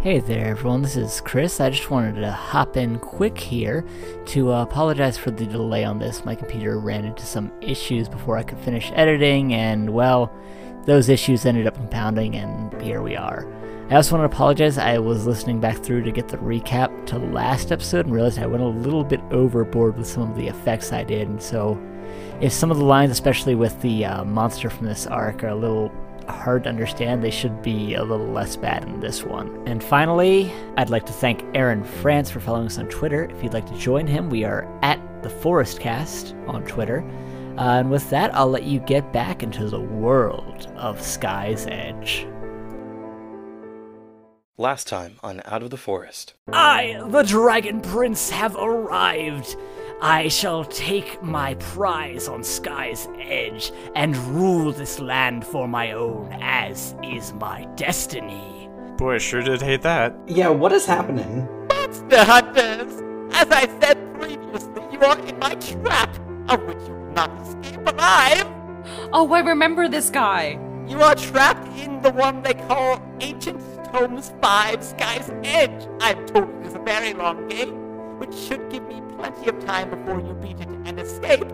Hey there, everyone. This is Chris. I just wanted to hop in quick here to uh, apologize for the delay on this. My computer ran into some issues before I could finish editing, and well, those issues ended up compounding, and here we are. I also want to apologize. I was listening back through to get the recap to last episode and realized I went a little bit overboard with some of the effects I did, and so if some of the lines, especially with the uh, monster from this arc, are a little hard to understand, they should be a little less bad in this one. And finally, I'd like to thank Aaron France for following us on Twitter. If you'd like to join him, we are at the Forest Cast on Twitter. Uh, and with that, I'll let you get back into the world of Sky's Edge. Last time on Out of the Forest. I, the Dragon Prince, have arrived. I shall take my prize on Sky's Edge and rule this land for my own, as is my destiny. Boy, I sure did hate that. Yeah, what is happening? Monster Hunters! As I said previously, you are in my trap, of which you will not escape alive! Oh, I remember this guy. You are trapped in the one they call Ancient Tomes 5 Sky's Edge. I've told you it's a very long game, which should give me plenty of time before you beat it and escape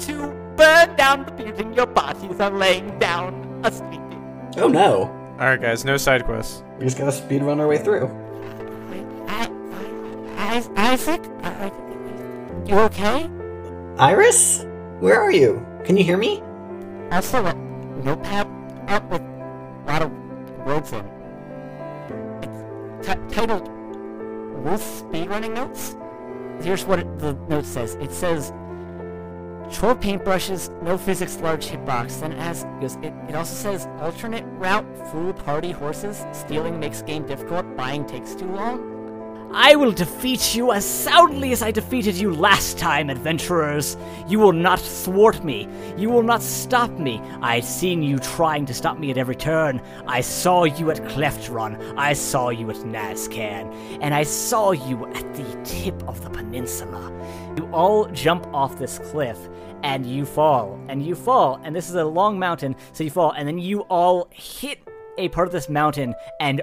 to burn down the building your bodies are laying down asleep in. Oh no. Alright, guys, no side quests. We just gotta speed run our way through. Wait, I, I, Isaac? I, you okay? Iris? Where are you? Can you hear me? Also, a notepad up with a lot of words in it. It's t- titled Wolf Speedrunning Notes. Here's what it, the note says. It says 12 paintbrushes, no physics, large hitbox. Then it has it, it also says alternate route, fool party horses, stealing makes game difficult, buying takes too long. I will defeat you as soundly as I defeated you last time, adventurers. You will not thwart me. You will not stop me. I've seen you trying to stop me at every turn. I saw you at Cleft Run. I saw you at Nazcan. And I saw you at the tip of the peninsula. You all jump off this cliff and you fall and you fall and this is a long mountain so you fall and then you all hit a part of this mountain and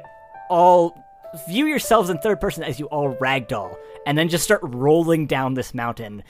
all view yourselves in third person as you all ragdoll and then just start rolling down this mountain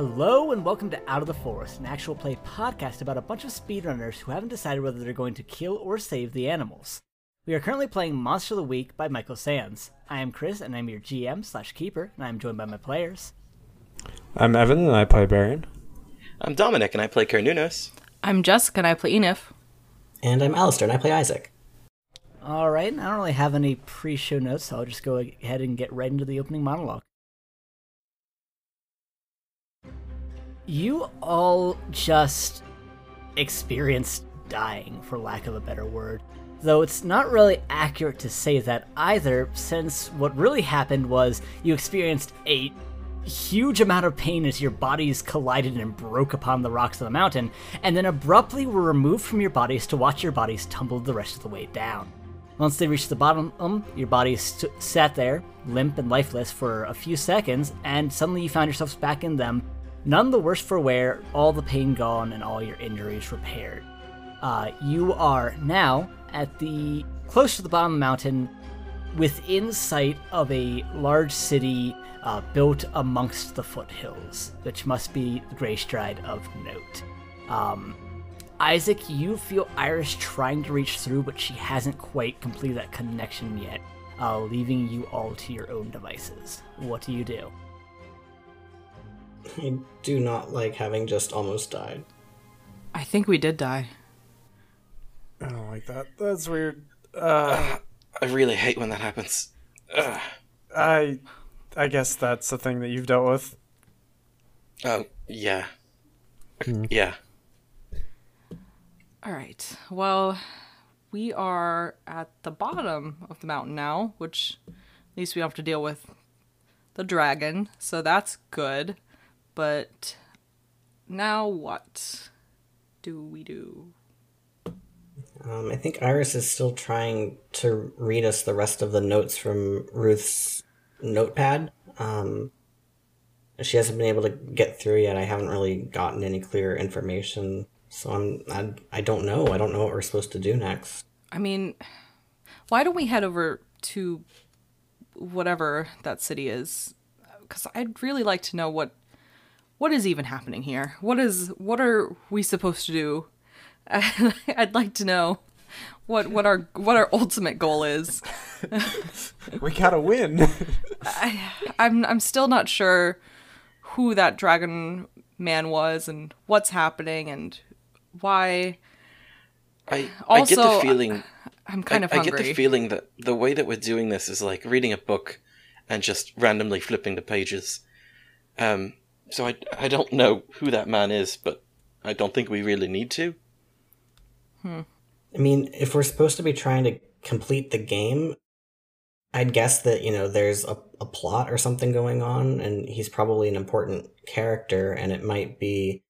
Hello and welcome to Out of the Forest, an actual play podcast about a bunch of speedrunners who haven't decided whether they're going to kill or save the animals. We are currently playing Monster of the Week by Michael Sands. I am Chris and I'm your GM slash keeper, and I am joined by my players. I'm Evan and I play Baron. I'm Dominic and I play Carnunos. I'm Jessica and I play Enif. And I'm Alistair and I play Isaac. Alright, I don't really have any pre show notes, so I'll just go ahead and get right into the opening monologue. You all just experienced dying, for lack of a better word. Though it's not really accurate to say that either, since what really happened was you experienced a huge amount of pain as your bodies collided and broke upon the rocks of the mountain, and then abruptly were removed from your bodies to watch your bodies tumble the rest of the way down. Once they reached the bottom, um, your body st- sat there, limp and lifeless, for a few seconds, and suddenly you found yourselves back in them, none the worse for wear, all the pain gone, and all your injuries repaired. Uh, you are now at the close to the bottom of the mountain, within sight of a large city uh, built amongst the foothills, which must be the Grey Stride of note. Um, Isaac, you feel Iris trying to reach through, but she hasn't quite completed that connection yet, uh, leaving you all to your own devices. What do you do? I do not like having just almost died. I think we did die. I don't like that. That's weird. Uh, I really hate when that happens. Ugh. I, I guess that's the thing that you've dealt with. Oh, yeah. Yeah. All right. Well, we are at the bottom of the mountain now, which at least we don't have to deal with the dragon, so that's good. But now what do we do? Um, I think Iris is still trying to read us the rest of the notes from Ruth's notepad. Um, she hasn't been able to get through yet. I haven't really gotten any clear information, so I'm I, I don't know. I don't know what we're supposed to do next. I mean, why don't we head over to whatever that city is? Because I'd really like to know what what is even happening here. What is what are we supposed to do? I'd like to know what what our what our ultimate goal is. We gotta win. I'm I'm still not sure who that dragon man was and what's happening and why. I, I get the feeling I'm kind I, of I hungry. get the feeling that the way that we're doing this is like reading a book and just randomly flipping the pages. Um, so I, I don't know who that man is, but I don't think we really need to. Hmm. I mean, if we're supposed to be trying to complete the game, I'd guess that, you know, there's a, a plot or something going on, and he's probably an important character, and it might be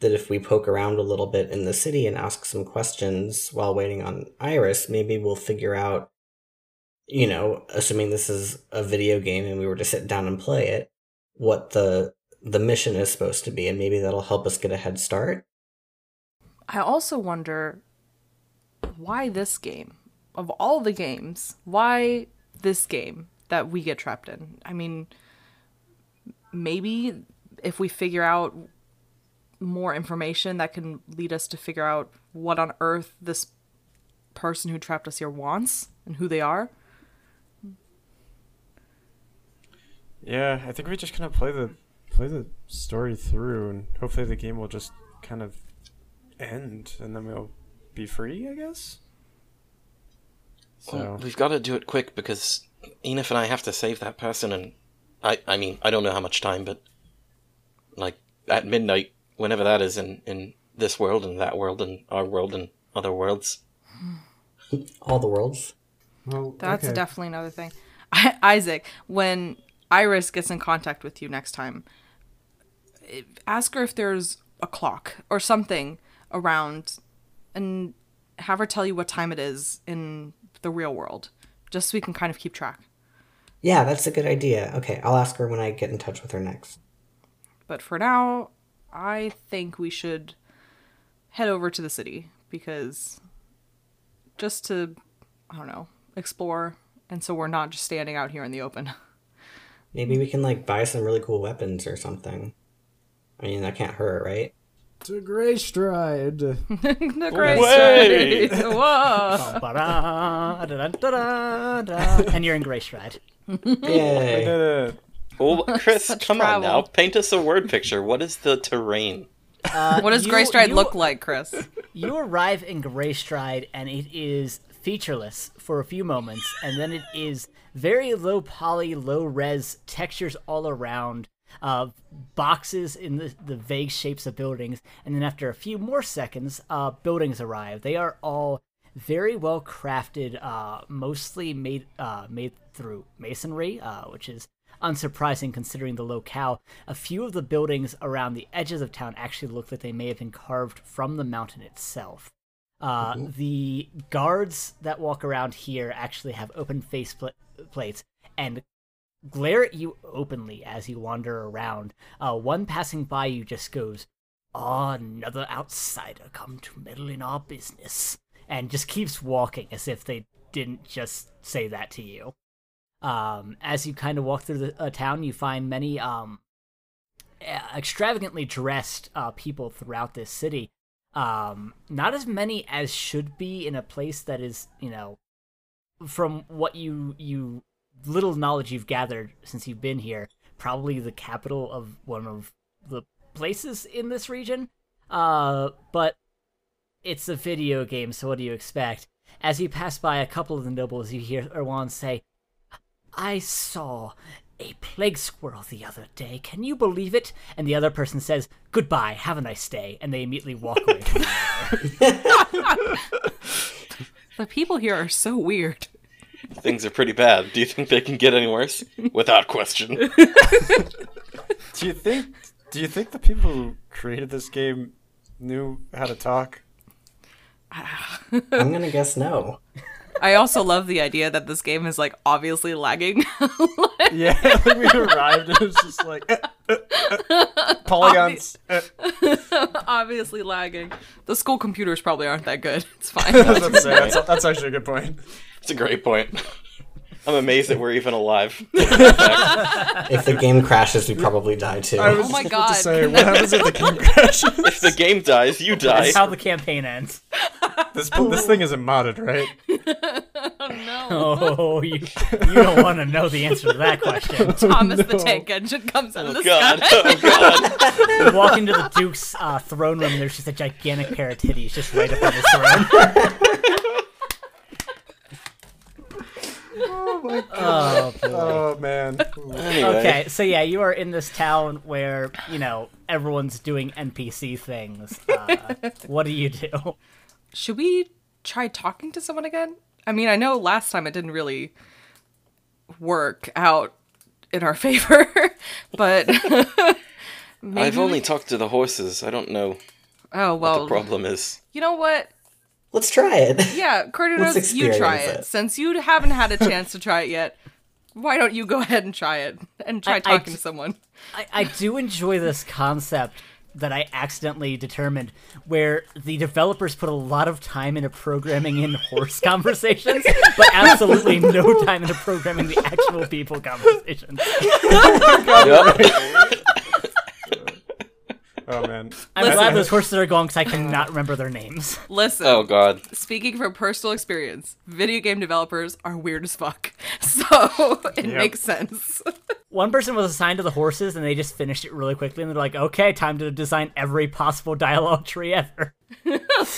that if we poke around a little bit in the city and ask some questions while waiting on Iris, maybe we'll figure out, you know, assuming this is a video game and we were to sit down and play it, what the the mission is supposed to be, and maybe that'll help us get a head start. I also wonder why this game of all the games, why this game that we get trapped in? I mean, maybe if we figure out more information that can lead us to figure out what on earth this person who trapped us here wants and who they are. yeah, I think we just kind of play the play the story through, and hopefully the game will just kind of end, and then we'll be free. I guess. So Well, we've got to do it quick because Enif and I have to save that person, and I, I mean, I don't know how much time, but like at midnight, whenever that is in in this world and that world and our world and other worlds. All the worlds. well, That's okay. definitely another thing. Isaac, when Iris gets in contact with you next time, ask her if there's a clock or something around and have her tell you what time it is in the real world, just so we can kind of keep track. Yeah, that's a good idea. Okay, I'll ask her when I get in touch with her next. But for now, I think we should head over to the city because just to, I don't know, explore, and so we're not just standing out here in the open. Maybe we can like buy some really cool weapons or something. I mean, that can't hurt, right? To Grey Stride. the great Way! Stride. Whoa! And you're in Grey Stride. Yay! Uh, Oh, Chris, Such come on now, paint us a word picture. What is the terrain? What does You- Grey Stride you- look like, Chris? You arrive in Grey Stride, and it is featureless for a few moments, and then it is very low poly, low res textures all around, uh, boxes in the, the vague shapes of buildings, and then after a few more seconds, uh, buildings arrive. They are all very well crafted, uh, mostly made uh, made through masonry, uh, which is unsurprising considering the locale. A few of the buildings around the edges of town actually look like they may have been carved from the mountain itself. Uh, the guards that walk around here actually have open face pla- plates and glare at you openly as you wander around. Uh, one passing by you just goes, "Ah, another outsider come to meddle in our business," and just keeps walking as if they didn't just say that to you. Um, as you kind of walk through the uh, town, you find many um, extravagantly dressed uh, people throughout this city. Um, not as many as should be in a place that is, you know, from what you you little knowledge you've gathered since you've been here, probably the capital of one of the places in this region. Uh, but it's a video game, so what do you expect? As you pass by a couple of the nobles, you hear Erwan say, I saw a plague squirrel the other day. Can you believe it? And the other person says, Goodbye, have a nice day. And they immediately walk away from. The people here are so weird. Things are pretty bad. Do you think they can get any worse? Without question. do you think? Do you think the people who created this game knew how to talk? I'm gonna guess no. I also love the idea that this game is like obviously lagging. Yeah, like we arrived and it was just like eh, eh, eh, polygons. eh. obviously lagging. The school computers probably aren't that good. It's fine. That's, that's, that's actually a good point. It's a great point. I'm amazed that we're even alive. If the game crashes, we probably die too. I was Oh my just about to God. say, what happens if the game crashes? if the game dies, you die. That's how the campaign ends. This this thing isn't modded, right? Oh, no! you you don't want to know the answer to that question. Thomas the Tank Engine comes out of Oh the god! sky. Oh god! You walk into the Duke's uh, throne room. And there's just a gigantic pair of titties just right up on his throne. Oh my god. Oh. Oh man. Anyway, Okay, so yeah, you are in this town where you know everyone's doing NPC things. Uh, what do you do? Should we try talking to someone again? I mean, I know last time it didn't really work out in our favor, but maybe I've only we- talked to the horses. I don't know oh what well. the problem is. You know what? Let's try it. Yeah, Let's you try it. it. Since you haven't had a chance to try it yet, why don't you go ahead and try it and try I- I talking d- to someone? I, I do enjoy this concept that I accidentally determined where the developers put a lot of time into programming in horse conversations, but absolutely no time into programming the actual people conversations. Yep. Oh man. I'm Listen. glad those horses are gone because I cannot remember their names. Listen, oh god! speaking from personal experience, video game developers are weird as fuck. So it Yep. makes sense. One person was assigned to the horses and they just finished it really quickly and they're like, okay, time to design every possible dialogue tree ever.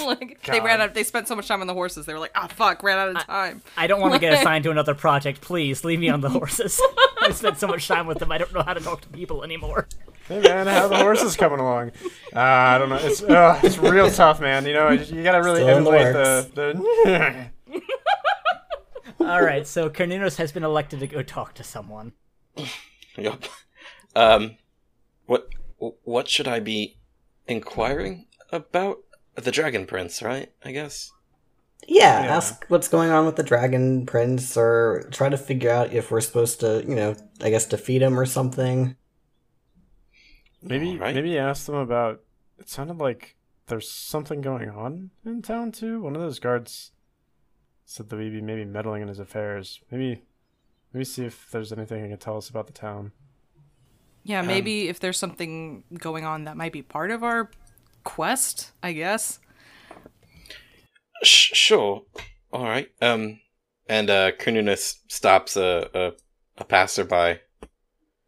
like they ran out they spent so much time on the horses, they were like, ah fuck, ran out of time. I don't want to get assigned to another project. Please leave me on the horses. I spent so much time with them. I don't know how to talk to people anymore. Hey man, how the horses coming along? Uh, I don't know. It's uh, it's real tough, man. You know, you gotta really Still the emulate the the. All right, so Carnunos has been elected to go talk to someone. Yep. Um, what what should I be inquiring about? The Dragon Prince, right? I guess. Yeah, Yeah. ask what's going on with the Dragon Prince, or try to figure out if we're supposed to, you know, I guess defeat him or something. Maybe Alright. maybe ask them about. It sounded like there's something going on in town too. One of those guards said that we'd be maybe meddling in his affairs. Maybe maybe see if there's anything he can tell us about the town. Yeah, maybe if there's something going on that might be part of our quest, I guess. Sh- sure. All right. Um, and uh, Carnunos stops a a, a passerby.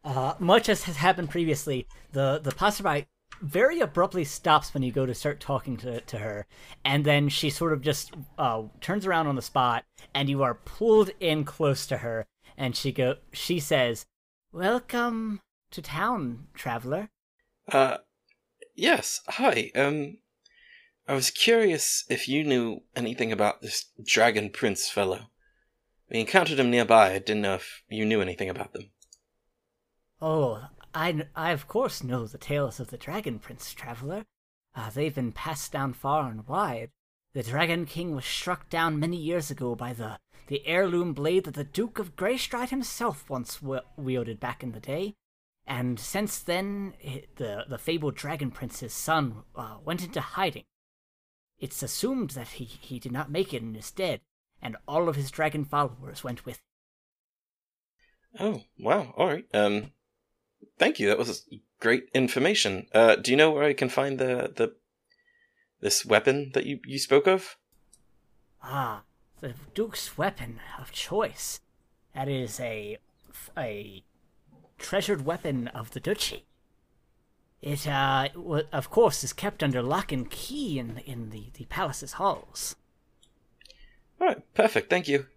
Uh, much as has happened previously, the the passerby very abruptly stops when you go to start talking to, to her, and then she sort of just uh, turns around on the spot, and you are pulled in close to her, and she go she says, "Welcome to town, traveler." Uh, yes. Hi. Um, I was curious if you knew anything about this Dragon Prince fellow. We encountered him nearby. I didn't know if you knew anything about them. Oh, I, I of course know the tales of the Dragon Prince, traveler. Uh, they've been passed down far and wide. The Dragon King was struck down many years ago by the, the heirloom blade that the Duke of Greystride himself once wielded back in the day. And since then, the, the fabled Dragon Prince's son uh, went into hiding. It's assumed that he, he did not make it and is dead, and all of his dragon followers went with him. Oh, wow. All right. Um, thank you. That was great information. Uh, do you know where I can find the the this weapon that you you spoke of? Ah, the Duke's weapon of choice. That is a a treasured weapon of the duchy. It, uh, of course, is kept under lock and key in in the the palace's halls. All right. Perfect. Thank you.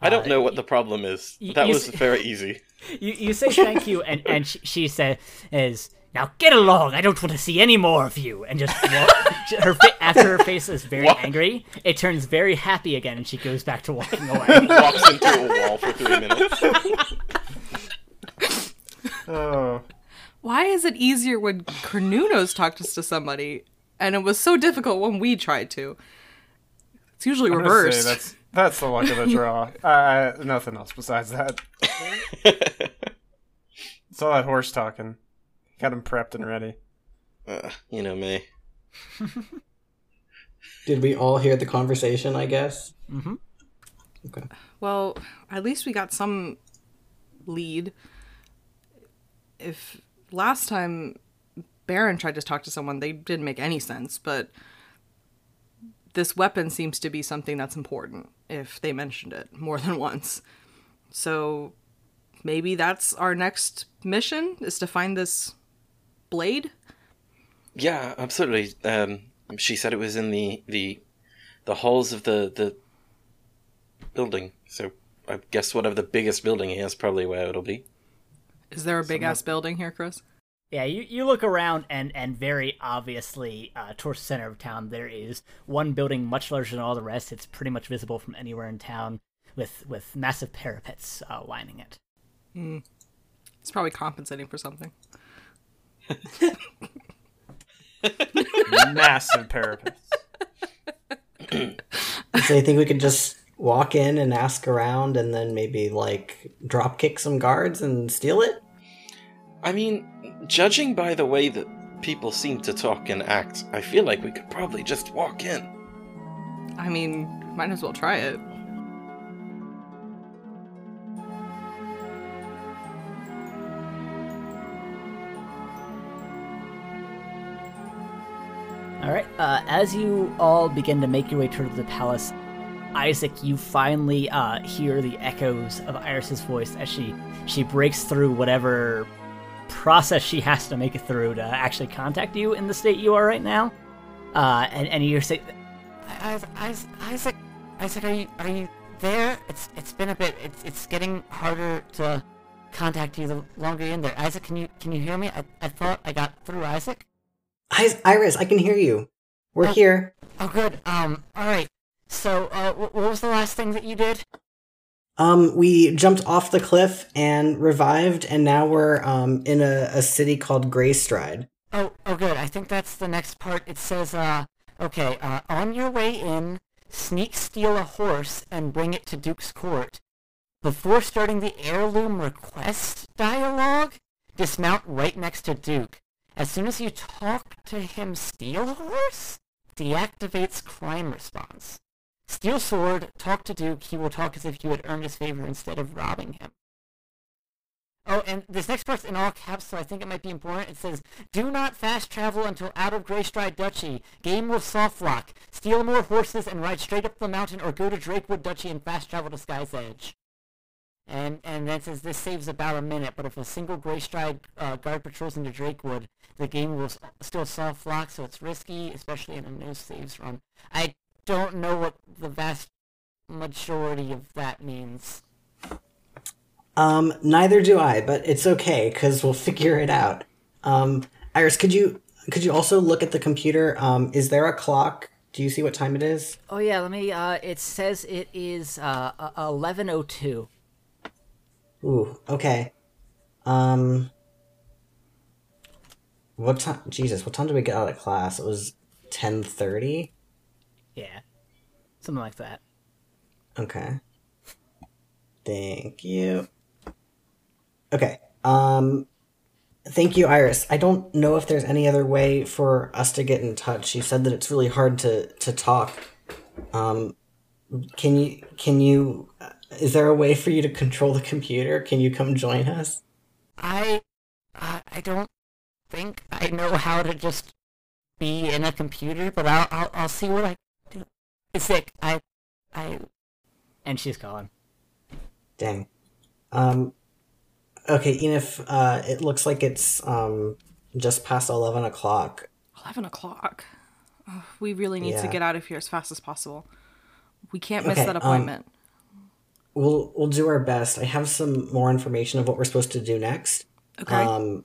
I don't Uh, know what the problem is. y- That you was s- very easy. You you say thank you, and and she, she says, "Is now get along. I don't want to see any more of you." And just walk, her fa- after her face is very What? angry, it turns very happy again, and she goes back to walking away. Walks into a wall for three minutes. Oh, Why is it easier when Carnunos talks to somebody, and it was so difficult when we tried to? It's usually I'm say reversed. That's that's the luck of the draw. Uh, nothing else besides that. It's all that horse talking. Got him prepped and ready. Uh, you know me. Did we all hear the conversation? I guess. Mm-hmm. Okay. Well, at least we got some lead. If last time Baron tried to talk to someone, they didn't make any sense, but this weapon seems to be something that's important if they mentioned it more than once. So maybe that's our next mission is to find this blade? Yeah, absolutely. Um, she said it was in the the the halls of the the building. So I guess whatever the biggest building is, probably where it'll be. Is there a big ass building here, Chris? Yeah, you, you look around and, and very obviously uh, towards the center of town there is one building much larger than all the rest. It's pretty much visible from anywhere in town with with massive parapets uh, lining it. It's probably compensating for something. Massive parapets. So you think we could just walk in and ask around, and then maybe like drop kick some guards and steal it? I mean, judging by the way that people seem to talk and act, I feel like we could probably just walk in. I mean, might as well try it. All right. Uh, as you all begin to make your way toward the palace, Isaac, you finally uh, hear the echoes of Iris's voice as she she breaks through whatever process she has to make it through to actually contact you in the state you are right now. Uh, and and you're saying, Isaac, Isaac, Isaac, Isaac, are you are you there? It's it's been a bit. It's it's getting harder to contact you the longer you're in there. Isaac, can you can you hear me? I, I thought I got through, Isaac. I- Iris, I can hear you. We're Oh. here. Oh, good. Um, all right. So, uh, what was the last thing that you did? Um, we jumped off the cliff and revived, and now we're um in a, a city called Greystride. Oh, oh, good. I think that's the next part. It says, uh, okay, uh, on your way in, sneak steal a horse and bring it to Duke's court. Before starting the heirloom request dialogue, dismount right next to Duke. As soon as you talk to him steal a horse, deactivates crime response. Steal sword, talk to Duke, he will talk as if you had earned his favor instead of robbing him. Oh, and this next part's in all caps, so I think it might be important. It says, Do not fast travel until out of Greystride Duchy. Game will soft lock. Steal more horses and ride straight up the mountain or go to Drakewood Duchy and fast travel to Sky's Edge. And and then says this saves about a minute, but if a single Greystride uh, guard patrols into Drakewood, the game will still soft lock, so it's risky, especially in a no saves run. I don't know what the vast majority of that means. Um, neither do I, but it's okay because we'll figure it out. Um, Iris, could you could you also look at the computer? Um, is there a clock? Do you see what time it is? "Oh yeah, let me." Uh, it says it is uh eleven oh two. Ooh, okay. Um, what time? Jesus, what time did we get out of class? It was ten thirty. Yeah, something like that. Okay. Thank you. Okay. Um thank you Iris. I don't know if there's any other way for us to get in touch. You said that it's really hard to to talk. Um can you can you uh, is there a way for you to control the computer? Can you come join us? I, I, I don't think I know how to just be in a computer, but I'll, I'll, I'll see what I do. Sick. I, I, And she's calling. Dang. Um okay, Enif, uh it looks like it's um just past eleven o'clock. 11 o'clock. Ugh, we really need to get out of here as fast as possible. We can't miss Okay, that um, appointment. We'll we'll do our best. I have some more information of what we're supposed to do next. okay. Um,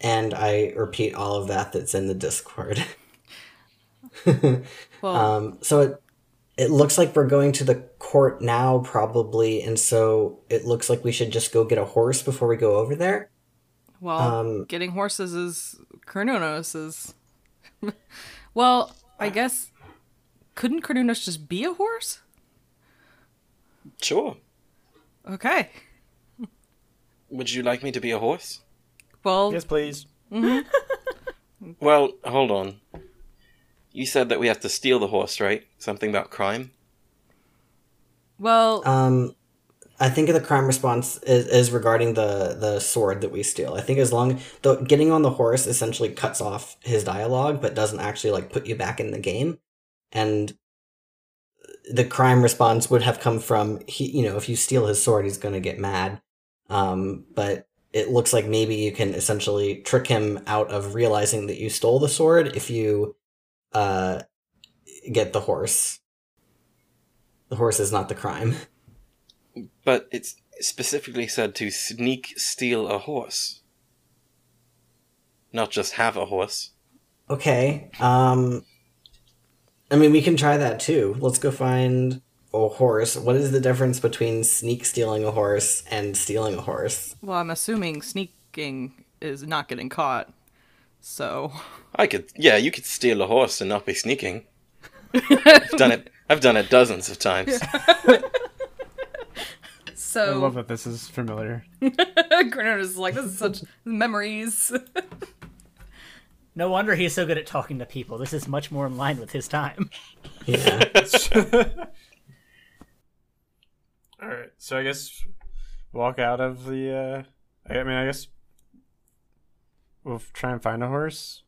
and I repeat all of that that's in the Discord. well, um, so it it looks like we're going to the court now, probably, and so it looks like we should just go get a horse before we go over there. Well, Um, getting horses is Carnunos is. well, I guess couldn't Carnunos just be a horse? Sure. Okay. Would you like me to be a horse? Well, Yes, please. Well, hold on. You said that we have to steal the horse, right? Something about crime? well, Um, I think the crime response is, is regarding the the sword that we steal. I think as long the getting on the horse essentially cuts off his dialogue, but doesn't actually like put you back in the game. And the crime response would have come from he, you know, if you steal his sword, he's going to get mad. Um, but it looks like maybe you can essentially trick him out of realizing that you stole the sword if you uh get the horse. The horse is not the crime. But it's specifically said to sneak steal a horse. Not just have a horse. Okay. Um I mean we can try that too. Let's go find a horse. What is the difference between sneak stealing a horse and stealing a horse? well, I'm assuming sneaking is not getting caught. So, I could, yeah, you could steal a horse and not be sneaking. I've done it. I've done it dozens of times. so I love that this is familiar. Carnunos is like, this is such memories. No wonder he's so good at talking to people. This is much more in line with his time. Yeah. All right, so I guess walk out of the. uh I mean, I guess we'll try and find a horse.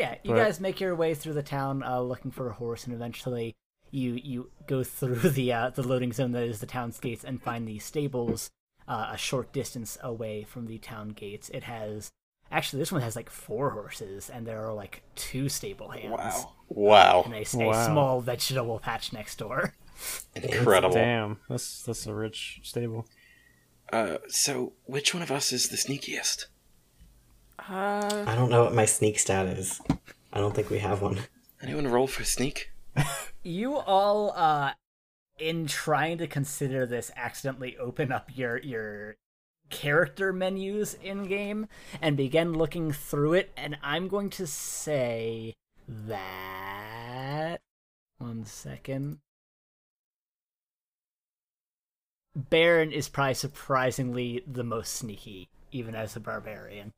Yeah, you But- guys make your way through the town uh, looking for a horse, and eventually you you go through the uh, the loading zone that is the town's gates and find the stables uh, a short distance away from the town gates. It has actually this one has like four horses, and there are like two stable hands. Wow. And a, a Wow. small vegetable patch next door. Incredible. Damn, that's that's a rich stable. Uh, so, which one of us is the sneakiest? Uh, I don't know what my sneak stat is. I don't think we have one. Anyone roll for sneak? You all, uh, in trying to consider this, accidentally open up your your character menus in game and begin looking through it, and I'm going to say that. One second. Baron is probably surprisingly the most sneaky, even as a barbarian.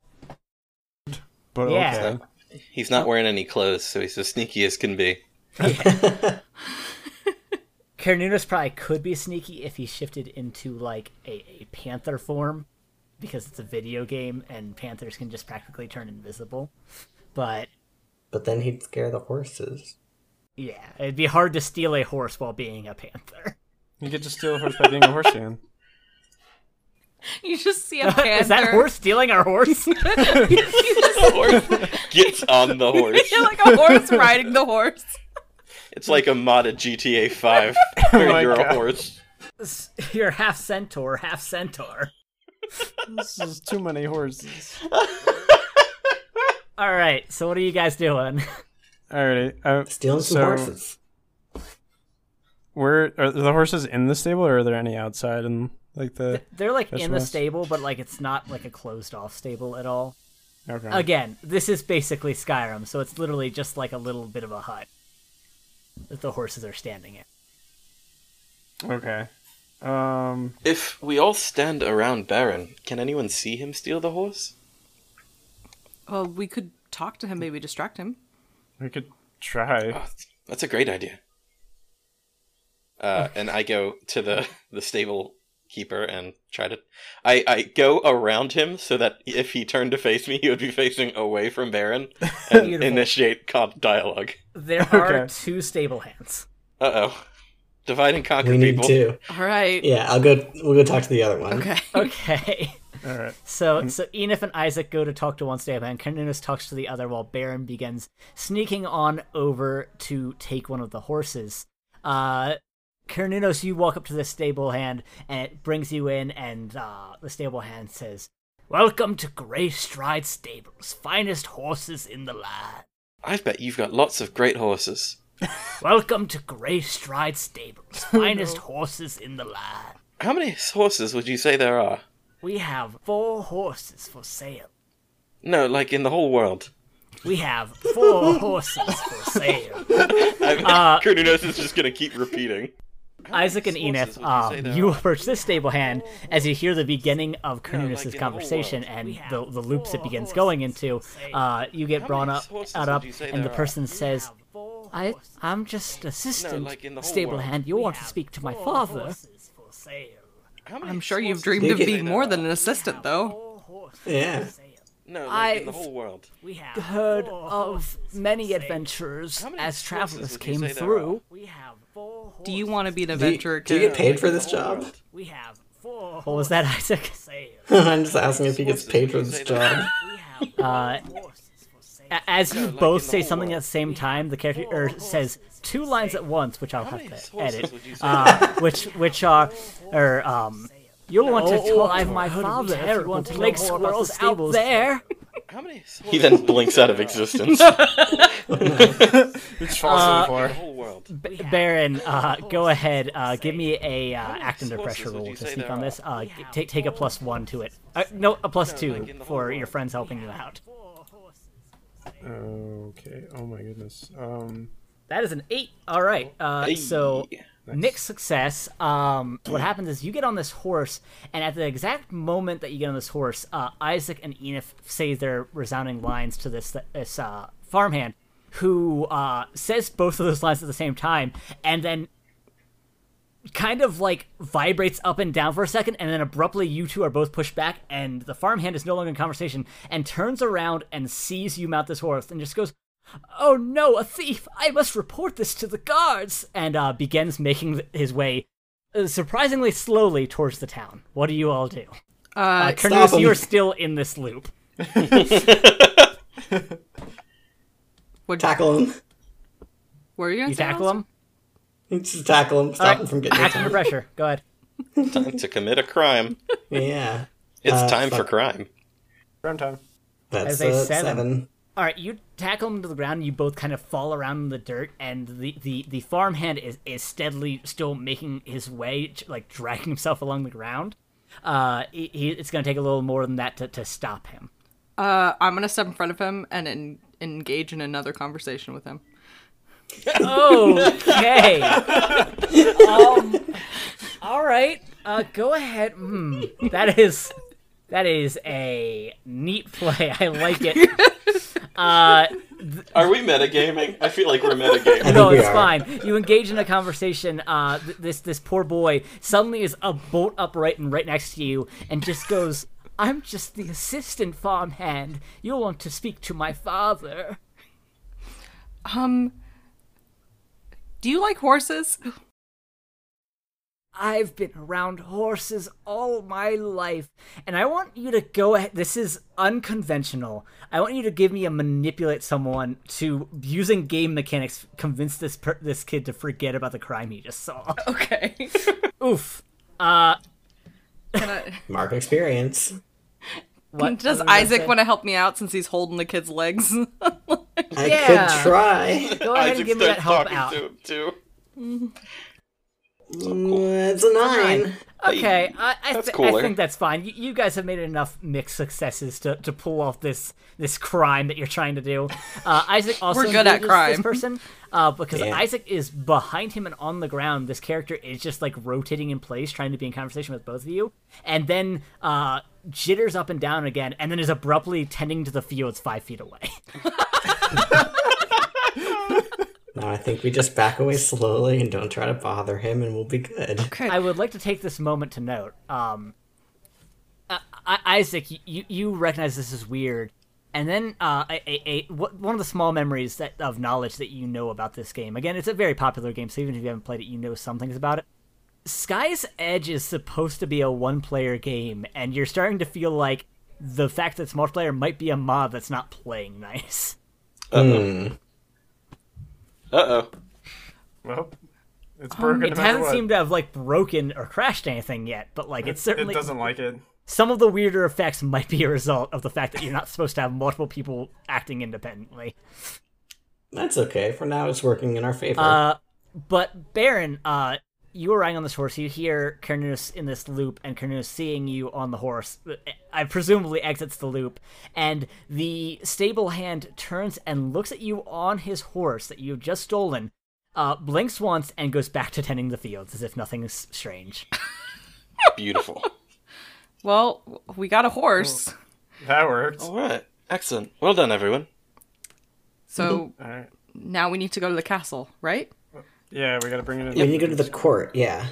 But Yeah. okay. He's not wearing any clothes, so he's as sneaky as can be. Carnunos probably could be sneaky if he shifted into like a, a panther form because it's a video game and panthers can just practically turn invisible. But But then he'd scare the horses. yeah, it'd be hard to steal a horse while being a panther. You get to steal a horse by being a horse fan. you just see a panther. Is that horse stealing our horse? The horse gets on the horse. like a horse riding the horse. It's like a modded GTA 5 where my you're God. a horse. You're half centaur, half centaur. This is too many horses. All right, so what are you guys doing? Alrighty. Uh, Stealing some so horses. Where are the horses in the stable, or are there any outside? And like the They're like That's in the stable, but like it's not like a closed off stable at all. okay. Again, this is basically Skyrim, so it's literally just like a little bit of a hut that the horses are standing in. Okay. Um. If we all stand around Baron, can anyone see him steal the horse? Well, we could talk to him, maybe distract him. We could try. Oh, that's a great idea. Uh, and I go to the, the stable keeper and try to. I, I go around him so that if he turned to face me, he would be facing away from Baron and initiate con- dialogue. There are Okay. two stable hands. Uh oh. Divide and conquer We need people. two. All right. Yeah, I'll go. We'll go talk to the other one. Okay. Okay. All right. So so Enif and Isaac go to talk to one stable hand. Carnunos talks to the other while Baron begins sneaking on over to take one of the horses. Uh Carnunos, you walk up to the stable hand and it brings you in and uh the stable hand says, Welcome to Grey Stride Stables, finest horses in the land. I bet you've got lots of great horses. Welcome to Grey Stride Stables, finest horses in the land. How many horses would you say there are? We have four horses for sale. No, like in the whole world. We have four horses for sale. I mean, Uh, is just gonna keep repeating. Isaac and horses Enif, would you um, you approach this stable hand as you hear the beginning of like Cornelius' in the whole conversation and the, the loops it begins going into. Uh, you get brought up, horses out up, and the there are? person says, I, I'm just assistant, like in the whole stable hand. You want to speak to my father. I'm sure you've dreamed of being more than an assistant, though. Yeah. No, like in the I've- whole world. Heard of many adventures How many as travelers came say there through. Do you want to be an Do you, adventurer do you get paid for this job? We have four. What was that, Isaac? I'm just asking if he gets paid for this job. Uh, as you No, like both say something world. at the same time, the character er, says two lines at once, which I'll have to edit. would you say Uh, which which are, or um, you'll want to Oh, talk to my father if you want to lake squirrels out there. How many He then blinks out of existence. It just falls to the the whole world. B- Baron, uh, go ahead. Uh, give me a uh, act under pressure would roll to sneak on this. Uh, take take a plus one to it. Uh, no, a two like in the whole for your friends helping you out. Okay. Oh my goodness. Um. That is an eight. All right. Uh, so Hey. Mixed success. Um, what happens is you get on this horse, and at the exact moment that you get on this horse, uh, Isaac and Enif say their resounding lines to this this uh, farmhand, who uh, says both of those lines at the same time, and then kind of like vibrates up and down for a second, and then abruptly you two are both pushed back, and the farmhand is no longer in conversation, and turns around and sees you mount this horse, and just goes, "Oh no, a thief! I must report this to the guards!" and uh, begins making his way uh, surprisingly slowly towards the town. What do you all do? Uh, Uh, Cornelius, you are still in this loop. would, Tackle him. were you gonna You tackle also? him. Just tackle him. Stop Alright, him from getting Act under attacked. pressure. Go ahead. Time to commit a crime. Yeah. It's Uh, time for fuck. crime. Round time. That's As a a seven. seven. All right, you tackle him to the ground. And you both kind of fall around in the dirt, and the the the farmhand is is steadily still making his way, like dragging himself along the ground. Uh, he, he, it's going to take a little more than that to, to stop him. Uh, I'm gonna step in front of him and en- engage in another conversation with him. Okay. um. All right. Uh, go ahead. Hmm. That is that is a neat play. I like it. Uh. Are we metagaming? I feel like we're metagaming. no, it's fine. You engage in a conversation. Uh, th- this this poor boy suddenly is a bolt upright and right next to you, and just goes, "I'm just the assistant farmhand. You'll want to speak to my father." Um, do you like horses? I've been around horses all my life, and I want you to go ahead. This is unconventional. I want you to give me a manipulate someone to using game mechanics convince this per- this kid to forget about the crime he just saw. Okay. Oof. Uh, Can I, Mark experience. what does what Isaac want to help me out since he's holding the kid's legs? I Yeah. could try. Go ahead and give me that starts help out. to him too. Mm, It's a nine. Okay, I, I, th- I think that's fine. You, you guys have made enough mixed successes to, to pull off this this crime that you're trying to do. Uh, Isaac also We're good at engages crime. This person, uh, because Yeah. Isaac is behind him and on the ground. This character is just like rotating in place, trying to be in conversation with both of you, and then uh, jitters up and down again, and then is abruptly tending to the fields five feet away. No, I think we just back away slowly and don't try to bother him, and we'll be good. Okay. I would like to take this moment to note, um, uh, Isaac, you you recognize this is weird, and then uh, a, a, a one of the small memories that of knowledge that you know about this game. Again, it's a very popular game, so even if you haven't played it, you know some things about it. Sky's Edge is supposed to be a one-player game, and you're starting to feel like the fact that it's multiplayer might be a mod that's not playing nice. Hmm. Uh oh. Well, it's broken. It no hasn't what. seemed to have like broken or crashed anything yet, but like it's certainly It doesn't like it. some of the weirder effects might be a result of the fact that you're not supposed to have multiple people acting independently. That's okay. For now, it's working in our favor. Uh, but Baron, uh, you are riding on this horse. You hear Cernunnos in this loop, and Cernunnos seeing you on the horse, I presumably exits the loop, and the stable hand turns and looks at you on his horse that you've just stolen, uh, blinks once, and goes back to tending the fields as if nothing is strange. Beautiful. Well, we got a horse. That works. All right. Excellent. Well done, everyone. So All right. now we need to go to the castle, right? Yeah, we gotta bring it in. We need to go to the court. Yeah.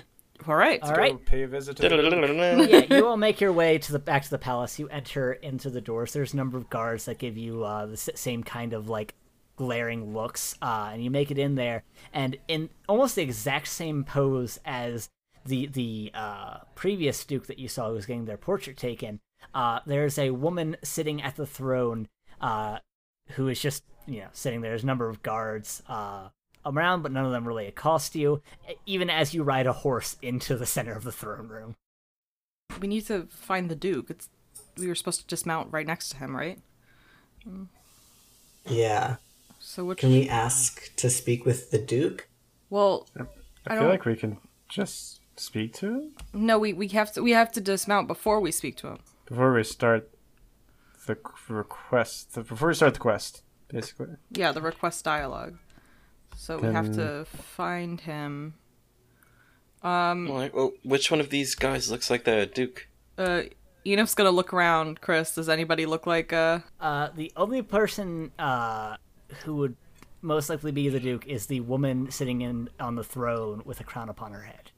All right. All right. Go pay a visit to the yeah, you all make your way to the back to the palace. You enter into the doors. There's a number of guards that give you uh, the same kind of like glaring looks, uh, and you make it in there, and in almost the exact same pose as the the uh, previous duke that you saw who was getting their portrait taken. Uh, there's a woman sitting at the throne, uh, who is just you know sitting there. There's a number of guards. Around, but none of them really accost you, even as you ride a horse into the center of the throne room. We need to find the duke. It's we were supposed to dismount right next to him, right? Yeah. So which? Can we ask to speak with the Duke? Well, I, I feel don't- like we can just speak to him no. We we have to we have to dismount before we speak to him. before we start the request. The, before we start the quest, basically. Yeah, the request dialogue. So we have to find him. All right. Well, which one of these guys looks like the Duke? Uh, Enif's gonna look around. Chris, does anybody look like uh? Uh, the only person uh, who would most likely be the Duke is the woman sitting in on the throne with a crown upon her head.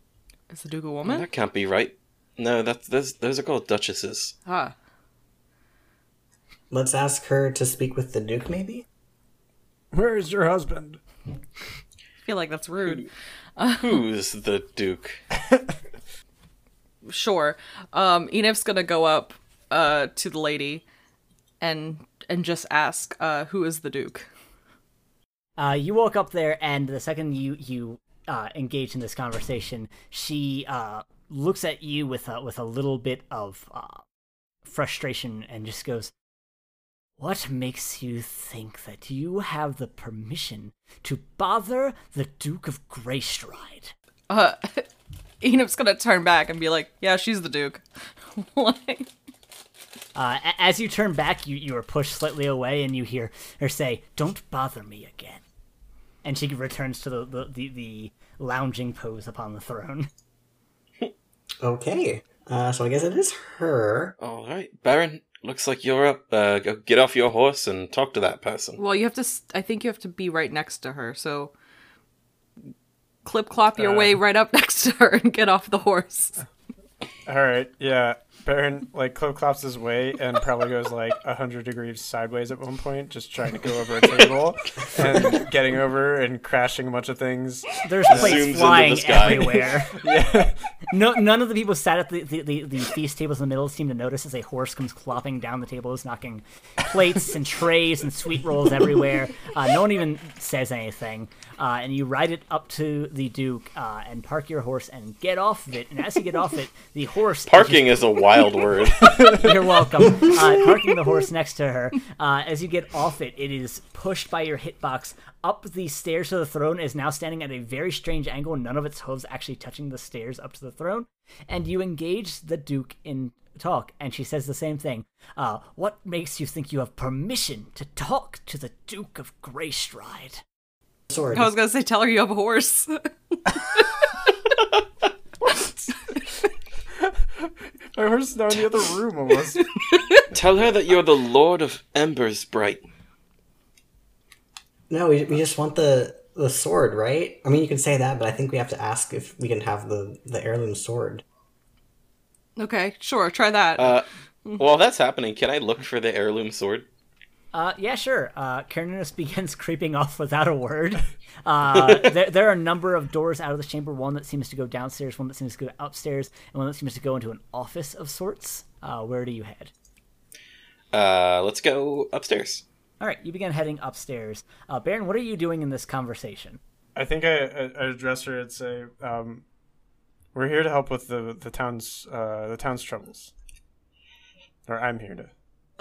Is the duke a Well, woman? that can't be right. No, that's those those are called duchesses. Ah, Let's ask her to speak with the Duke, maybe? Where is your husband? I feel like that's rude. Who's the Duke? Sure. Um, Enif's gonna go up uh to the lady, and and just ask uh who is the duke. Uh, you walk up there, and the second you you uh, engage in this conversation, she uh, looks at you with a, with a little bit of uh, frustration and just goes, "What makes you think that you have the permission to bother the Duke of Greystride?" Uh, Enif's gonna turn back and be like, "Yeah, she's the duke." like, Uh, a- as you turn back, you, you are pushed slightly away, and you hear her say, "Don't bother me again." And she returns to the, the, the, the lounging pose upon the throne. Okay. Uh, so I guess it is her. All right, Baron. Looks like you're up. Uh, go get off your horse and talk to that person. well, you have to. I think you have to be right next to her. So, clip clop your Uh. way right up next to her and get off the horse. All right, yeah. Baron like clip clops his way and probably goes like hundred degrees sideways at one point, just trying to go over a table and getting over and crashing a bunch of things. There's Zooms plates into flying the everywhere. Yeah, no, none of the people sat at the, the, the, the feast tables in the middle seem to notice as a horse comes clopping down the tables, knocking plates and trays and sweet rolls everywhere. Uh, no one even says anything. Uh, and you ride it up to the Duke uh, and park your horse and get off of it. And as you get off it, the horse is just Parking is a wild word. You're welcome. Uh, parking the horse next to her. Uh, as you get off it, it is pushed by your hitbox up the stairs to the throne. Is now standing at a very strange angle. None of its hooves actually touching the stairs up to the throne. And you engage the Duke in talk, and she says the same thing. Uh, what makes you think you have permission to talk to the Duke of Greystride? Sword. I was gonna say, tell her you have a horse. my horse is now in the other room almost. Tell her that you're the Lord of Embers Bright. No, we, we just want the the sword, right? I mean, you can say that, but I think we have to ask if we can have the the heirloom sword. okay, sure, try that. Uh, while that's happening, can I look for the heirloom sword? Uh, yeah, sure. Uh, Carnunos begins creeping off without a word. Uh, there, there are a number of doors out of the chamber. One that seems to go downstairs, one that seems to go upstairs, and one that seems to go into an office of sorts. Uh, where do you head? Uh, let's go upstairs. All right, you begin heading upstairs. Uh, Baron, what are you doing in this conversation? I think I, I, I address her and say, um, "We're here to help with the the town's uh, the town's troubles." Or I'm here to.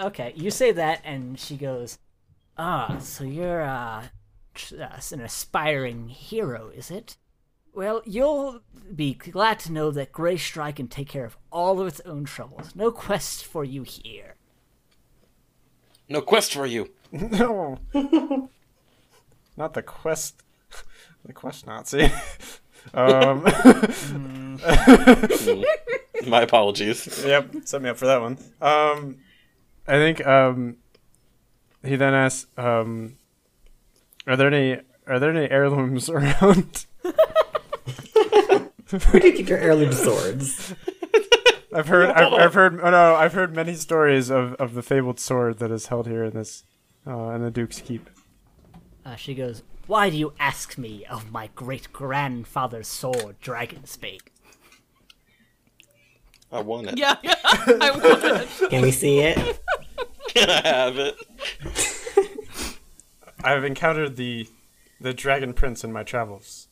Okay, you say that, and she goes, "Ah, so you're uh, uh, an aspiring hero, is it?" Well, you'll be glad to know that Greystride can take care of all of its own troubles. No quest for you here. No quest for you. No. Not the quest. The quest Nazi. um, My apologies. yep, set me up for that one. Um, I think um, he then asks, um, "Are there any are there any heirlooms around?" Where do you keep your heirloom swords? I've heard I've, I've heard oh no I've heard many stories of, of the fabled sword that is held here in this uh, in the Duke's keep. Uh, she goes, Why do you ask me of my great grandfather's sword, Dragon's Bane? I want it. Yeah, yeah. I want it. Can we see it? Can I have it? I've encountered the the dragon prince in my travels.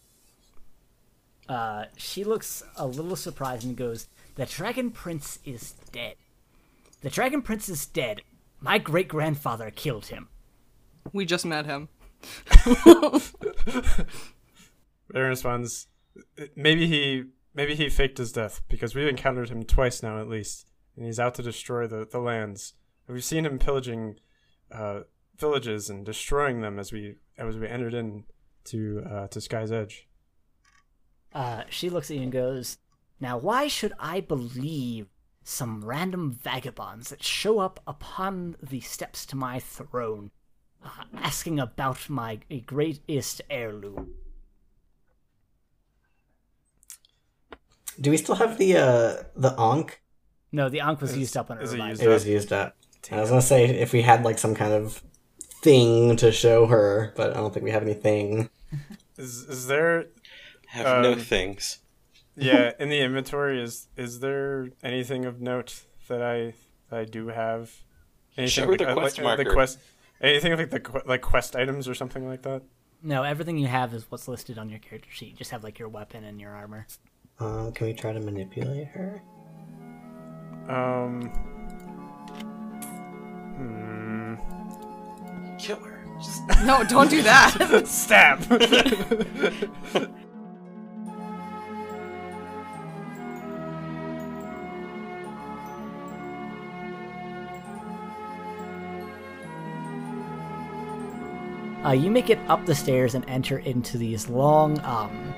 Uh, she looks a little surprised and goes, The Dragon Prince is dead. The Dragon Prince is dead. My great grandfather killed him. We just met him. Aaron responds, maybe he maybe he faked his death because we've encountered him twice now at least, and he's out to destroy the, the lands. We've seen him pillaging uh, villages and destroying them as we as we entered in to uh, to Sky's Edge. Uh, she looks at you and goes, Now, why should I believe some random vagabonds that show up upon the steps to my throne, uh, asking about my greatest heirloom? Do we still have the uh the Ankh? No, the Ankh was used up on is it Irvine. It was used up. I was gonna say if we had like some kind of thing to show her, but I don't think we have anything. Is is there Have no Um, things. yeah in the inventory is is there anything of note that I that I do have? Show her the uh, quest uh, marker. The quest, anything like the like quest items or something like that. No, everything you have is what's listed on your character sheet. You just have like your weapon and your armor. Um, can we try to manipulate her? Um. Hmm. Kill her. Just No, don't do that. Stab. Uh, you make it up the stairs and enter into these long, um,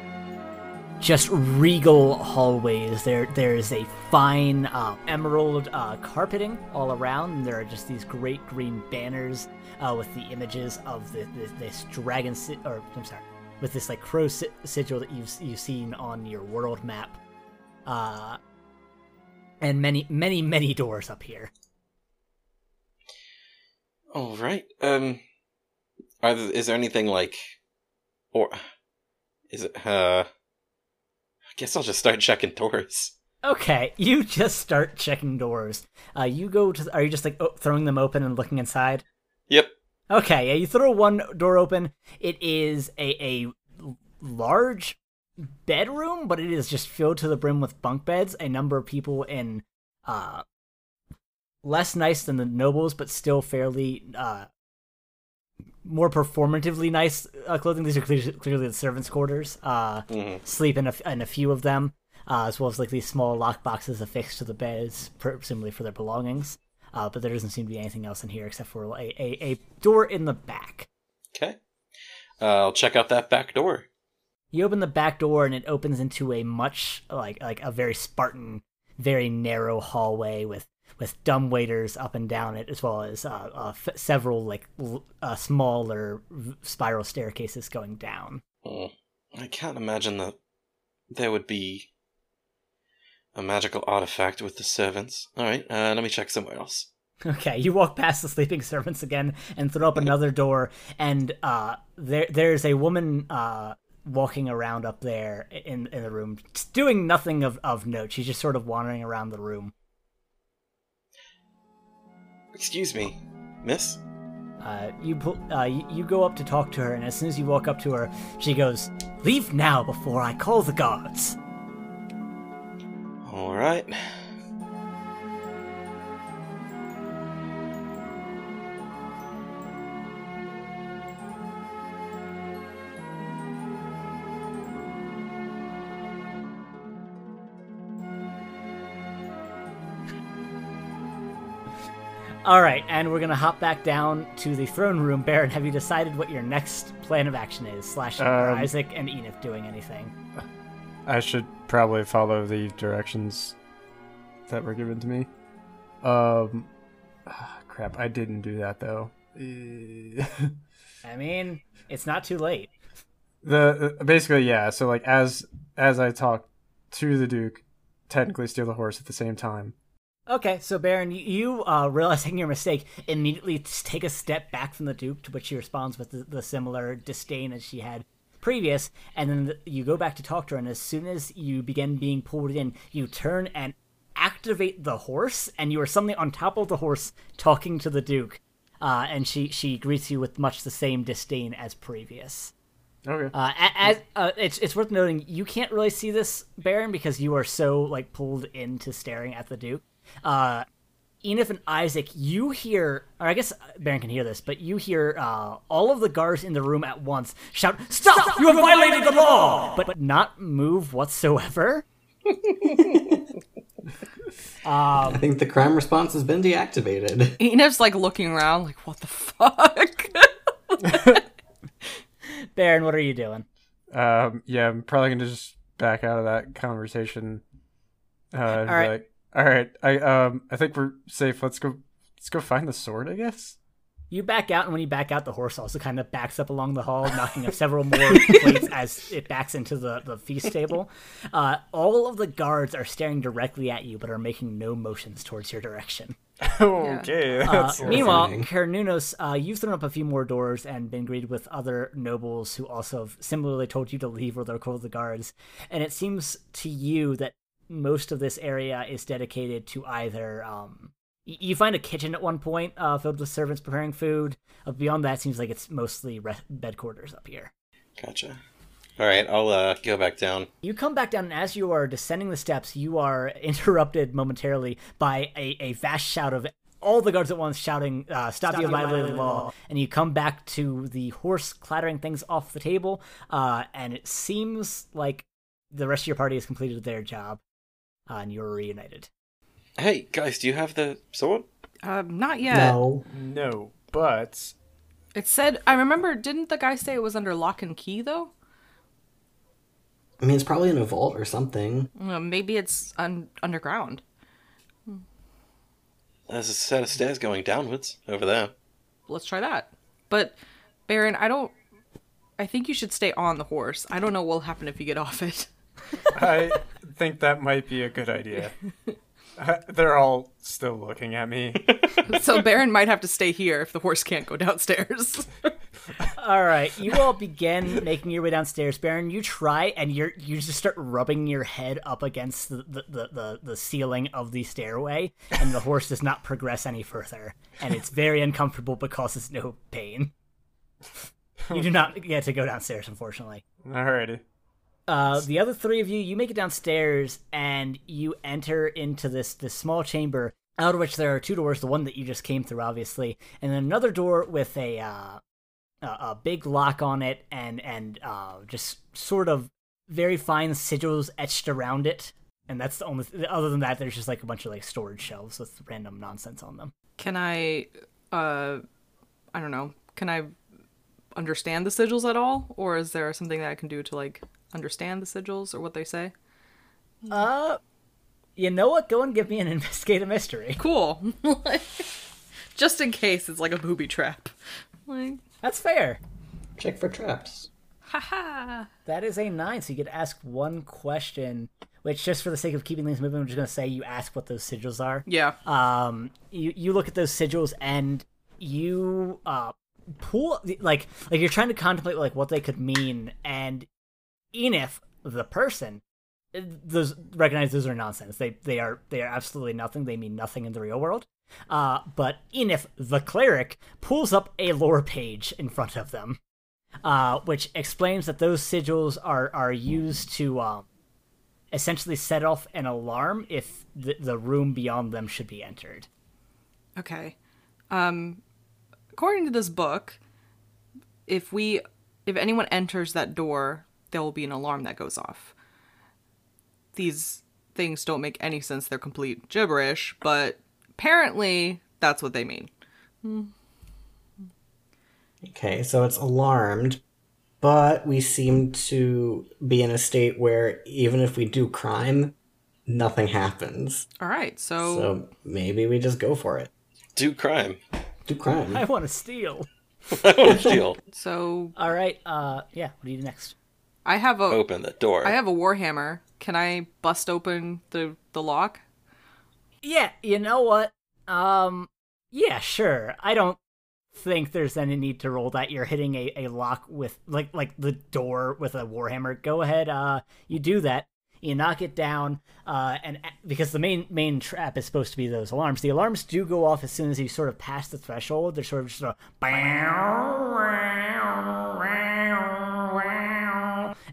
just regal hallways. There, there is a fine uh, emerald uh, carpeting all around. And there are just these great green banners uh, with the images of the, the, this dragon, si- or I'm sorry, with this like crow si- sigil that you've you've seen on your world map, uh, and many, many, many doors up here. all right. Um, is there anything like, or is it? Uh, I guess I'll just start checking doors. Okay, you just start checking doors. Uh, you go to. Are you just like throwing them open and looking inside? Yep. Okay, yeah, you throw one door open. It is a a large bedroom, but it is just filled to the brim with bunk beds. A number of people in uh less nice than the nobles, but still fairly uh more performatively nice uh, clothing. These are clearly, clearly the servants' quarters. Uh, hmm sleep in a, in a few of them, uh, as well as like these small lock boxes affixed to the beds, presumably for their belongings. Uh, but there doesn't seem to be anything else in here except for a, a, a door in the back. Okay. Uh, I'll check out that back door. You open the back door and it opens into a much like like a very Spartan, very narrow hallway with with dumb waiters up and down it, as well as uh, uh, f- several like l- uh, smaller v- spiral staircases going down. Hmm. I can't imagine that there would be a magical artifact with the servants. All right. Uh, let me check somewhere else. Okay, you walk past the sleeping servants again and throw up another door, and uh, there there's a woman uh, walking around up there in in the room, doing nothing of, of note. She's just sort of wandering around the room. Excuse me, miss. Uh, you pull, uh, you, you go up to talk to her, and as soon as you walk up to her, she goes, "Leave now before I call the guards." All right. All right, and we're gonna hop back down to the throne room. Baron, have you decided what your next plan of action is? Slash, are Um, Isaac and Enif doing anything? I should probably follow the directions that were given to me. Um, ah, crap, I didn't do that though. I mean, it's not too late. the uh, basically yeah. So like as as I talk to the Duke, technically steal the horse at the same time. Okay, so Baron, you, uh, realizing your mistake, immediately take a step back from the Duke, to which she responds with the, the similar disdain as she had previous, and then th- you go back to talk to her, and as soon as you begin being pulled in, you turn and activate the horse, and you are suddenly on top of the horse talking to the Duke, uh, and she, she greets you with much the same disdain as previous. Okay. Uh, as uh, it's it's worth noting, you can't really see this Baron because you are so like pulled into staring at the Duke. Uh, Enif and Isaac, you hear, or I guess Baron can hear this, but you hear uh, all of the guards in the room at once shout, "Stop! You have violated the law!" But but not move whatsoever. I think the crime response has been deactivated. Enif's like looking around, like, what the fuck? Baron, what are you doing? Um, yeah, I'm probably gonna just back out of that conversation. Uh, All right. like, all right, I um, I think we're safe. Let's go. Let's go find the sword. I guess. You back out, and when you back out, the horse also kind of backs up along the hall, knocking up several more plates as it backs into the, the feast table. Uh, all of the guards are staring directly at you, but are making no motions towards your direction. okay. Uh, meanwhile, horrifying. Carnunos, uh, you've thrown up a few more doors and been greeted with other nobles who also have similarly told you to leave or they're called the guards. And it seems to you that most of this area is dedicated to either. Um, you find a kitchen at one point uh, filled with servants preparing food. Uh, beyond that, it seems like it's mostly re- bed quarters up here. Gotcha. All right, I'll uh, go back down. You come back down, and as you are descending the steps, you are interrupted momentarily by a, a vast shout of all the guards at once shouting, uh, Stop, you violated the law. And you come back to the horse clattering things off the table, uh, and it seems like the rest of your party has completed their job, and you're reunited. Hey guys, do you have the sword? um, not yet. No. no, but It said, I remember, didn't the guy say it was under lock and key, though? I mean, it's probably in a vault or something. Uh, maybe it's un- underground. There's a set of stairs going downwards over there. Let's try that. But, Baron, I don't. I think you should stay on the horse. I don't know what'll happen if you get off it. I think that might be a good idea. Uh, They're all still looking at me. so Baron might have to stay here if the horse can't go downstairs. All right, you all begin making your way downstairs. Baron, you try, and you're you just start rubbing your head up against the the, the, the the ceiling of the stairway, and the horse does not progress any further, and it's very uncomfortable but causes no pain. You do not get to go downstairs, unfortunately. Alrighty. Uh, the other three of you, you make it downstairs, and you enter into this this small chamber, out of which there are two doors. The one that you just came through, obviously, and then another door with a uh, a, big lock on it, and and uh, just sort of very fine sigils etched around it. And that's the only. Other than that, there's just like a bunch of like storage shelves with random nonsense on them. Can I, uh, I don't know, can I understand the sigils at all? Or is there something that I can do to, like, understand the sigils or what they say? Uh, you know what? Go and give me an investigate a mystery. Cool. Just in case it's like a booby trap. Like, That's fair. Check for traps. haha. That is a nine, so you could ask one question. Which, just for the sake of keeping things moving, I'm just gonna say you ask what those sigils are. Yeah. Um, you you look at those sigils and you uh pull like like you're trying to contemplate like what they could mean, and Enif, the person, those recognize those are nonsense. They they are they are absolutely nothing. They mean nothing in the real world. Uh, but Enif, the cleric, pulls up a lore page in front of them, uh, which explains that those sigils are are used to um, essentially set off an alarm if the, the room beyond them should be entered. Okay. Um according to this book, if we if anyone enters that door, there will be an alarm that goes off. These things don't make any sense. They're complete gibberish, but apparently that's what they mean. Okay, so it's alarmed, but we seem to be in a state where even if we do crime, nothing happens. All right, so, So maybe we just go for it. Do crime. Do crime. I want to steal. I want to steal. so All right. Uh, yeah. What do you do next? I have a I Open the door. I have a warhammer. Can I bust open the the lock? Yeah. You know what? Um. Yeah. Sure. I don't think there's any need to roll that. You're hitting a, a lock with like like the door with a warhammer. Go ahead. Uh. You do that. You knock it down. Uh. And because the main main trap is supposed to be those alarms. The alarms do go off as soon as you sort of pass the threshold. They're sort of just a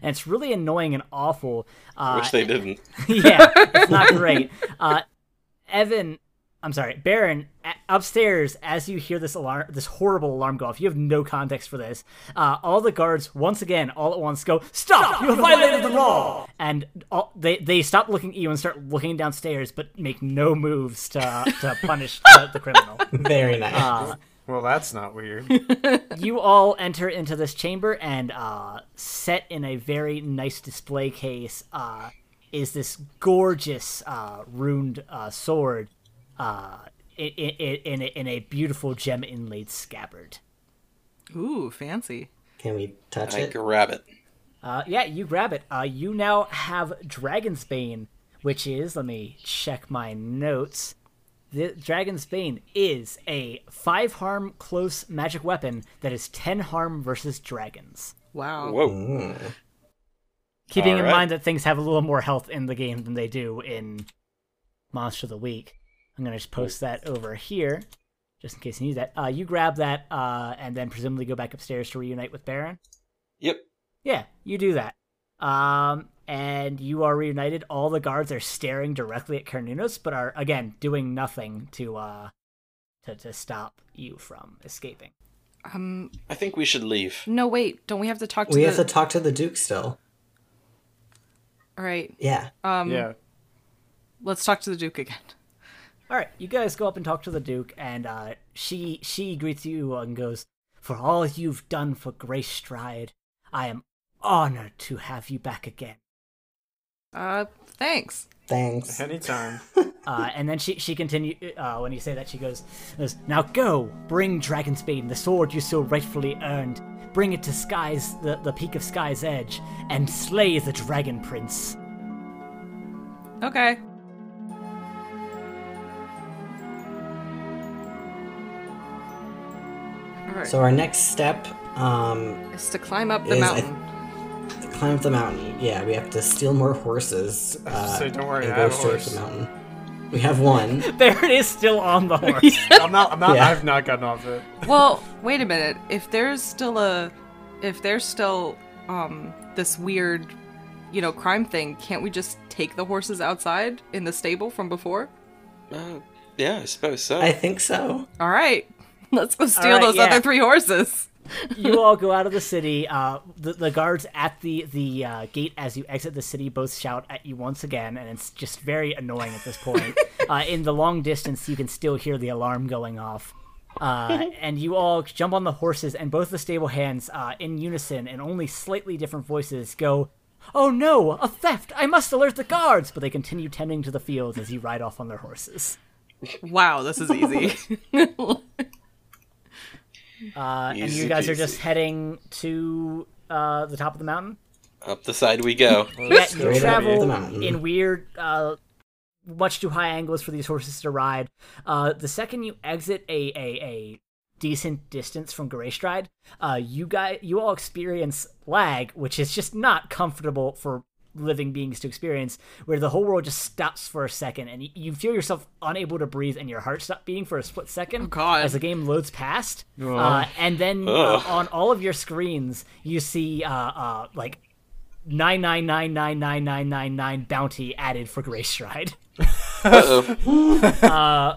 and it's really annoying and awful. Uh, Which they didn't. yeah, it's not great. Uh, Evan, I'm sorry, Baron, a- upstairs as you hear this alarm, this horrible alarm go off. You have no context for this. Uh, all the guards, once again, all at once, go, "Stop! you have violated the law!" And all, they they stop looking at you and start looking downstairs, but make no moves to to punish the, the criminal. Very nice. Uh, Well, that's not weird. you all enter into this chamber and uh, set in a very nice display case uh, is this gorgeous uh, runed uh, sword uh, in, in, in, a, in a beautiful gem inlaid scabbard. Ooh, fancy. Can we touch I it? grab it. Uh, yeah, you grab it. Uh, you now have Dragon's Bane, which is, let me check my notes. The Dragon's Bane is a 5 harm close magic weapon that is 10 harm versus dragons. Wow. Whoa. Keeping in mind that things have a little more health in the game than they do in Monster of the Week. I'm gonna just post that over here, just in case you need that. Uh, you grab that, uh, and then presumably go back upstairs to reunite with Baron. Yep. Yeah, you do that. Um, and you are reunited. All the guards are staring directly at Carnunos, but are again doing nothing to uh to to stop you from escaping. Um. I think we should leave. No, wait. Don't we have to talk to We the? have to talk to the Duke still. All right. Yeah. Um. yeah. Let's talk to the Duke again. All right, you guys go up and talk to the Duke, and uh, she she greets you and goes, "For all you've done for Greystride, I am honored to have you back again." Uh. Thanks. Thanks. Anytime. Uh, and then she she continue uh, when you say that she goes, goes, "Now go, bring Dragon's Bane, the sword you so rightfully earned. Bring it to Sky's the the peak of Sky's Edge, and slay the Dragon Prince." Okay. All right. So our next step, um, is to climb up the is- mountain. To climb up the mountain. Yeah, we have to steal more horses. Uh, Say, don't worry, and I go have a straight horse. up the mountain. We have one. Baron is still on the horse. I'm not. I'm not. Yeah. I've not gotten off it. well, wait a minute. If there's still a, if there's still um this weird, you know, crime thing, can't we just take the horses outside in the stable from before? Uh, yeah, I suppose so. I think so. All right, let's go steal right, those yeah. other three horses. you all go out of the city. Uh, the, the guards at the the uh, gate as you exit the city both shout at you once again, and it's just very annoying at this point. uh, in the long distance, you can still hear the alarm going off. Uh, and you all jump on the horses, and both the stable hands, uh, in unison and only slightly different voices, go, "Oh no, a theft! I must alert the guards!" But they continue tending to the fields as you ride off on their horses. Wow, this is easy. Uh, and you Easy guys are just heading to uh, the top of the mountain. Up the side we go. Yeah, you Straight up travel in weird, uh, much too high angles for these horses to ride. Uh, the second you exit a a, a decent distance from Greystride, uh, you guys you all experience lag, which is just not comfortable for living beings to experience where the whole world just stops for a second and you feel yourself unable to breathe and your heart stop beating for a split second oh, as the game loads past oh. uh, and then uh, on all of your screens you see uh, uh, like nine, nine, nine, nine, nine, nine, nine, nine bounty added for Greystride. uh,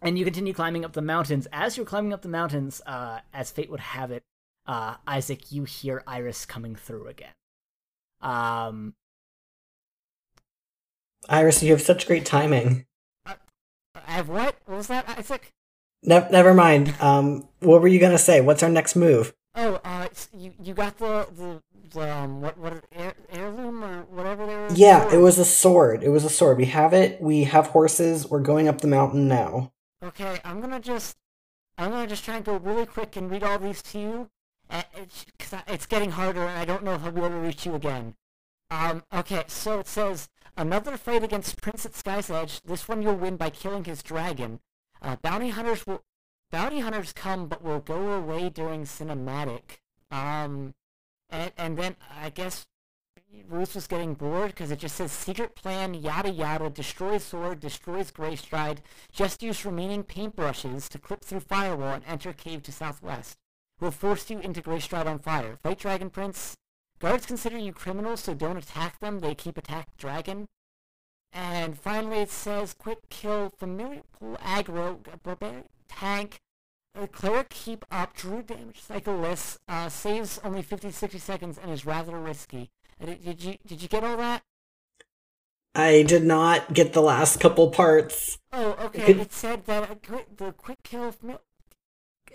and you continue climbing up the mountains. As you're climbing up the mountains, uh, as fate would have it, uh, Isaac, you hear Iris coming through again. Um, Iris, you have such great timing. I have what? What was that, Isaac? Ne- never mind. Um, what were you gonna say? What's our next move? Oh, uh, you you got the the, the um what what heir, heirloom or whatever they were. Yeah, it was a sword. It was a sword. We have it. We have horses. We're going up the mountain now. Okay, I'm gonna just I'm gonna just try and go really quick and read all these to you, because it's getting harder and I don't know if I'll be able to reach you again. Um, okay, so it says another fight against Prince at Sky's Edge. This one you'll win by killing his dragon. Uh, bounty hunters will bounty hunters come but will go away during cinematic. Um, and and then I guess Ruth was getting bored because it just says secret plan, yada yada, destroys sword, destroys Greystride, just use remaining paintbrushes to clip through firewall and enter cave to southwest. Will force you into Greystride on fire. Fight Dragon Prince. Guards consider you criminals, so don't attack them. They keep attack dragon. And finally, it says quick kill familiar pull aggro barbarian tank. Uh, cleric keep up drew damage cycle less uh, saves only 50-60 seconds and is rather risky. Uh, Did, did you did you get all that? I did not get the last couple parts. Oh, okay. Could- It said that a quick, the quick kill fami-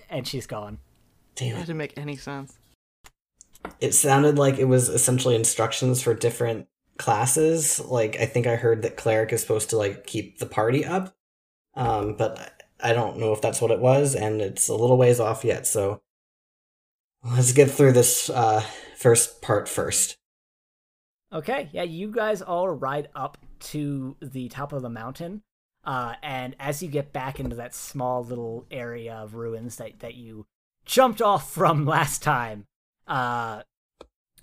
And she's gone. Damn That it. didn't make any sense. It sounded like it was essentially instructions for different classes. Like I think I heard that cleric is supposed to like keep the party up. Um, but I I don't know if that's what it was, and it's a little ways off yet. So let's get through this uh, first part first. Okay, yeah, you guys all ride up to the top of the mountain. Uh, and as you get back into that small little area of ruins that, that you jumped off from last time, uh,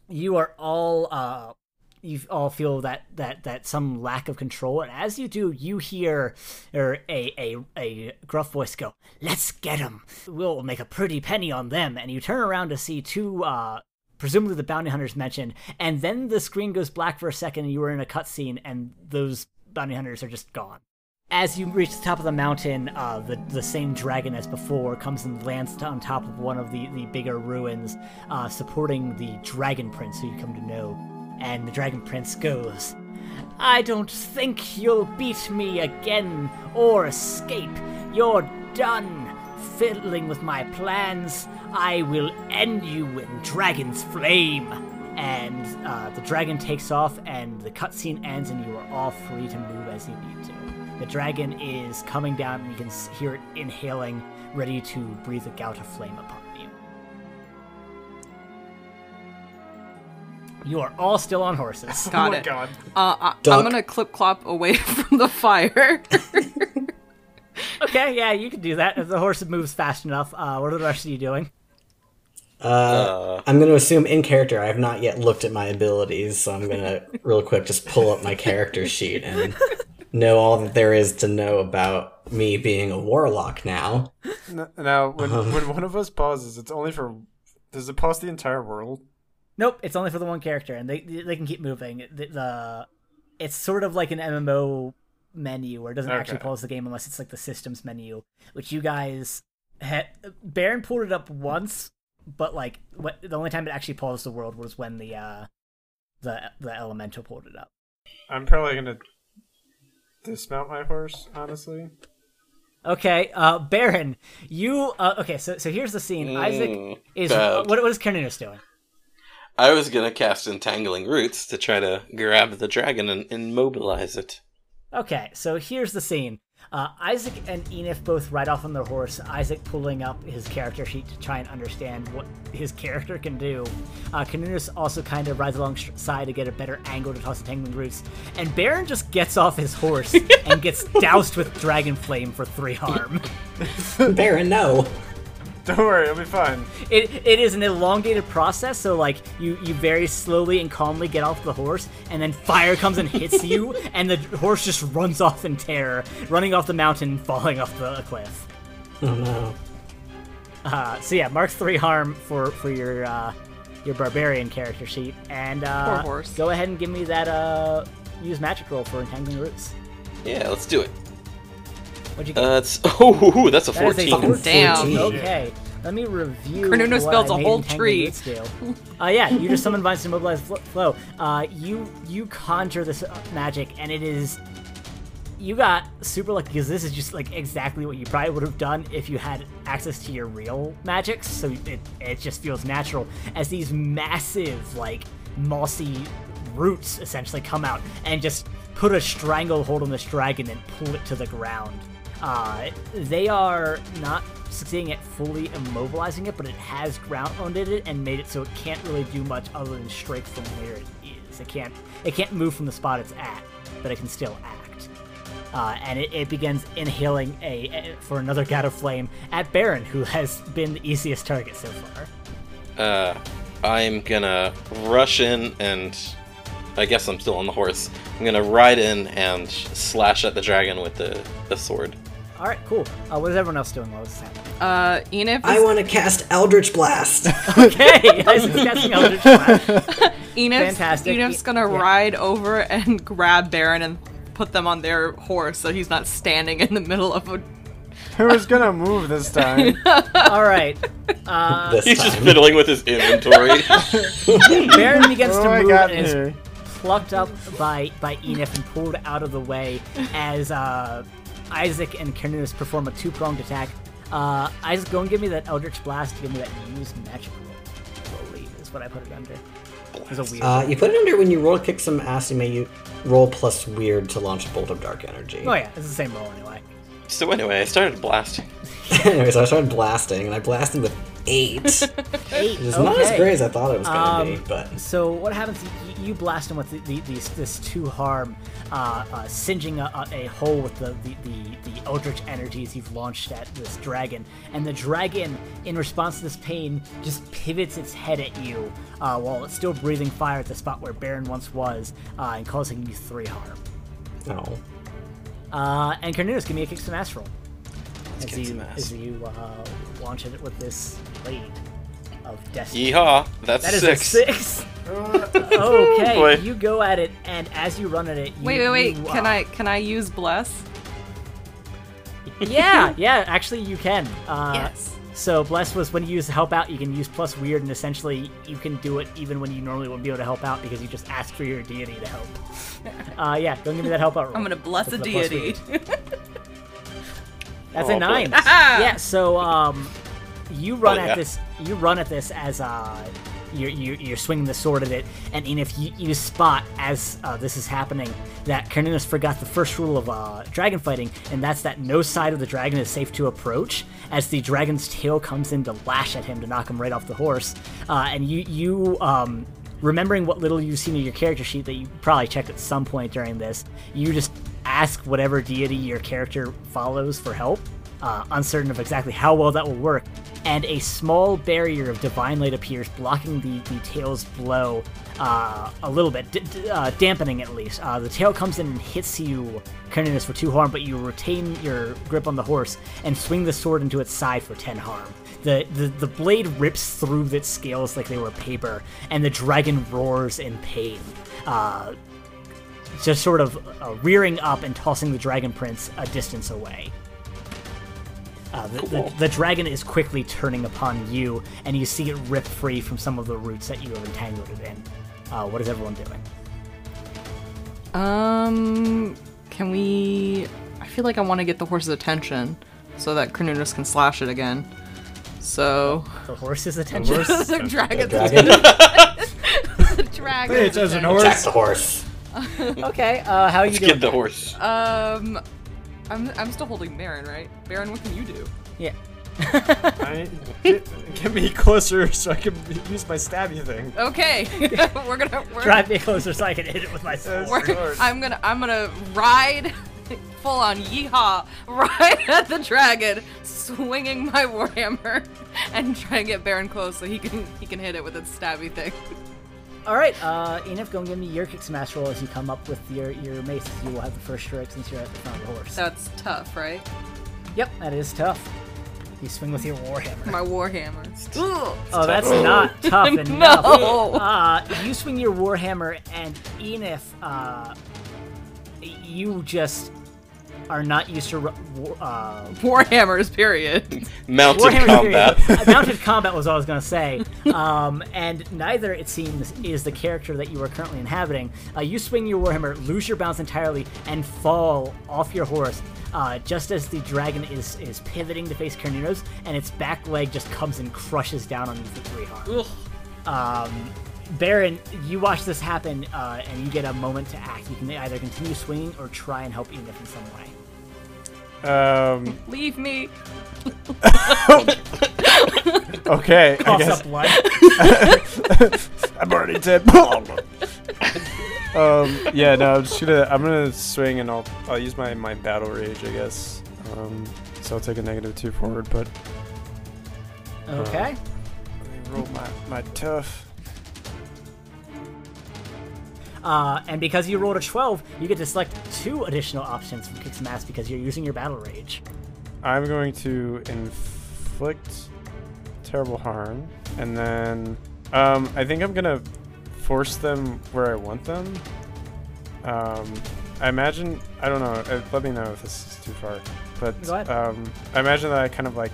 you are all uh, you all feel that that that some lack of control, and as you do, you hear er, a a a gruff voice go, "Let's get them. We'll make a pretty penny on them." And you turn around to see two. Uh, presumably the bounty hunters mentioned, and then the screen goes black for a second, and you were in a cutscene, and those bounty hunters are just gone. As you reach the top of the mountain, uh, the the same dragon as before comes and lands on top of one of the, the bigger ruins, uh, supporting the Dragon Prince, who you come to know. And the Dragon Prince goes, I don't think you'll beat me again or escape. You're done fiddling with my plans. I will end you in Dragon's Flame. And uh, the dragon takes off, and the cutscene ends, and you are all free to move as you need to. The dragon is coming down, and you can hear it inhaling, ready to breathe a gout of flame upon you. You are all still on horses. Got oh my it. god. Uh, I, I'm gonna clip clop away from the fire. okay, yeah, you can do that. If the horse moves fast enough, uh, what are the rest of you doing? Uh, Uh, I'm going to assume in character. I have not yet looked at my abilities, so I'm going to real quick just pull up my character sheet and know all that there is to know about me being a warlock now. N- Now, when, Uh-huh. when one of us pauses, it's only for. Does it pause the entire world? Nope, it's only for the one character, and they they can keep moving. The, the it's sort of like an MMO menu where it doesn't actually pause the game unless it's like the systems menu, which you guys had. Baron pulled it up once, but like what, the only time it actually paused the world was when the uh the the elemental pulled it up. I'm probably gonna dismount my horse, honestly. Okay, uh, Baron, you uh, okay? So so here's the scene. Isaac Mm, is bad. what what is Carnunos doing? I was gonna cast Entangling Roots to try to grab the dragon and immobilize it. Okay, so here's the scene. Uh, Isaac and Enif both ride off on their horse. Isaac pulling up his character sheet to try and understand what his character can do. Uh, Carnunos also kind of rides alongside to get a better angle to toss the tangling roots. And Baron just gets off his horse and gets doused with dragon flame for three harm. Baron, no. Don't worry, it'll be fine. It, it is an elongated process, so like you, you very slowly and calmly get off the horse, and then fire comes and hits you, and the horse just runs off in terror, running off the mountain, falling off the cliff. Oh no. Uh, so yeah, mark three harm for for your uh, your barbarian character sheet, and uh, Poor horse. go ahead and give me that uh, use magic roll for entangling roots. Yeah, let's do it. What'd you get? Uh, it's oh, that's a That is a fourteen. fucking Damn. 14. Okay, let me review. Carnunos spells builds I a made whole tree. Roots. Uh, yeah, you just summon vines to mobilize flow. Uh, you you conjure this uh, magic, and it is you got super lucky because this is just like exactly what you probably would have done if you had access to your real magics. So it it just feels natural as these massive like mossy roots essentially come out and just put a stranglehold on this dragon and pull it to the ground. Uh, they are not succeeding at fully immobilizing it, but it has ground grounded it and made it so it can't really do much other than strike from where it is. It can't it can't move from the spot it's at, but it can still act. Uh, and it, it begins inhaling a, a for another god of flame at Baron, who has been the easiest target so far. Uh, I'm gonna rush in and I guess I'm still on the horse. I'm gonna ride in and slash at the dragon with the, the sword. All right, cool. Uh, what is everyone else doing while this is happening? Uh, Enif is, I want to cast Eldritch Blast. Okay, Isaac's casting Eldritch Blast. Enif's, fantastic. Enif's gonna Yeah. ride over and grab Baron and put them on their horse so he's not standing in the middle of a. Who's gonna move this time? All right, uh, this He's just time. fiddling with his inventory. Baron begins what to do I move got and is here? plucked up by by Enif and pulled out of the way as uh, Isaac and Carnunos perform a two pronged attack. Uh, Isaac, go and give me that Eldritch Blast. Give me that use magic roll. Believe is what I put it under. It a weird. Uh, you put it under when you roll kick some ass. You may you roll plus weird to launch a bolt of dark energy. oh yeah, it's the same roll anyway. So anyway, I started blasting. Anyways, I started blasting, and I blasted with eight, which Eight. is not as great as I thought it was gonna be. Um, But So what happens? You, you blast him with the, the, these, this two harm, uh, uh, singeing a, a, a hole with the, the, the, the eldritch energies you've launched at this dragon, and the dragon, in response to this pain, just pivots its head at you uh, while it's still breathing fire at the spot where Baron once was, uh, and causing you three harm. no, Uh, and Carnunos, give me a kick some ass roll. As kick you, some ass. as you uh, launch it with this blade of destiny. Yeehaw! That's That is six. a six. okay, boy. you go at it, and as you run at it, you, Wait, wait, wait! you, Can uh, I can I use bless? Yeah, yeah. Actually, you can. Uh, Yes. So bless was when you use help out, you can use plus weird, and essentially you can do it even when you normally wouldn't be able to help out because you just ask for your deity to help. uh, yeah, go and give me that help out roll. I'm gonna bless a With the plus deity. That's Oh, a nine. yeah. So um, you run Oh, at yeah. this. You run at this as uh, you're, you're, you're swinging the sword at it, and Enif, you, you spot as uh, this is happening that Carnunos forgot the first rule of uh, dragon fighting, and that's that no side of the dragon is safe to approach. As the dragon's tail comes in to lash at him to knock him right off the horse, uh, and you you um, remembering what little you've seen in your character sheet that you probably checked at some point during this, you just ask whatever deity your character follows for help, uh, uncertain of exactly how well that will work. And a small barrier of divine light appears, blocking the, the tail's blow uh, a little bit, d- d- uh, dampening at least. Uh, the tail comes in and hits you, Carnunos, for 2 harm, but you retain your grip on the horse and swing the sword into its side for 10 harm. The, the, the blade rips through its scales like they were paper, and the dragon roars in pain. Uh, just sort of uh, rearing up and tossing the dragon prince a distance away. Uh, the, the, the dragon is quickly turning upon you, and you see it rip free from some of the roots that you have entangled it in. Uh, what is everyone doing? Um, can we? I feel like I want to get the horse's attention so that Carnunos can slash it again. So The horse's attention. the dragon's dragon the dragon. Hey, it's as an attack the horse. okay, uh, how are you Let's doing? get the horse. Um, I'm I'm still holding Baron, right? Baron, what can you do? Yeah. I, get, get me closer so I can use my stabby thing. Okay, we're gonna we're, Drive me closer so I can hit it with my sword. We're- we're, I'm gonna I'm gonna ride full on yeehaw right at the dragon, swinging my warhammer and try and get Baron close so he can he can hit it with its stabby thing. All right, uh, Enif, go and give me your kick smash roll as you come up with your your mace. You will have the first strike since you're at the front of the horse. That's tough, right? Yep, that is tough. You swing with your warhammer. My warhammer. Ugh. Oh, that's not tough enough. No. Uh, you swing your warhammer, and Enif, uh, you just are not used to war- uh, Warhammers, period. Mounted Warhammer combat. period. Uh, mounted combat was what I was going to say. Um, and neither, it seems, is the character that you are currently inhabiting. Uh, you swing your Warhammer, lose your balance entirely, and fall off your horse. Uh, just as the dragon is is pivoting to face Carnunos, and its back leg just comes and crushes down on you for three harm. Um, Baron, you watch this happen, uh, and you get a moment to act. You can either continue swinging or try and help Enif in some way. Um. Leave me. Okay. I guess up blood. I'm already dead. um. Yeah. No. I'm just gonna. I'm gonna swing and I'll. I'll use my my battle rage. I guess. Um. So I'll take a negative two forward, but Okay. let me roll my my tough. Uh, and because you rolled a 12, you get to select two additional options from Kick's Mass because you're using your battle rage. I'm going to inflict terrible harm, and then um, I think I'm gonna force them where I want them. Um, I imagine I don't know. Uh, let me know if this is too far. But um, I imagine that I kind of like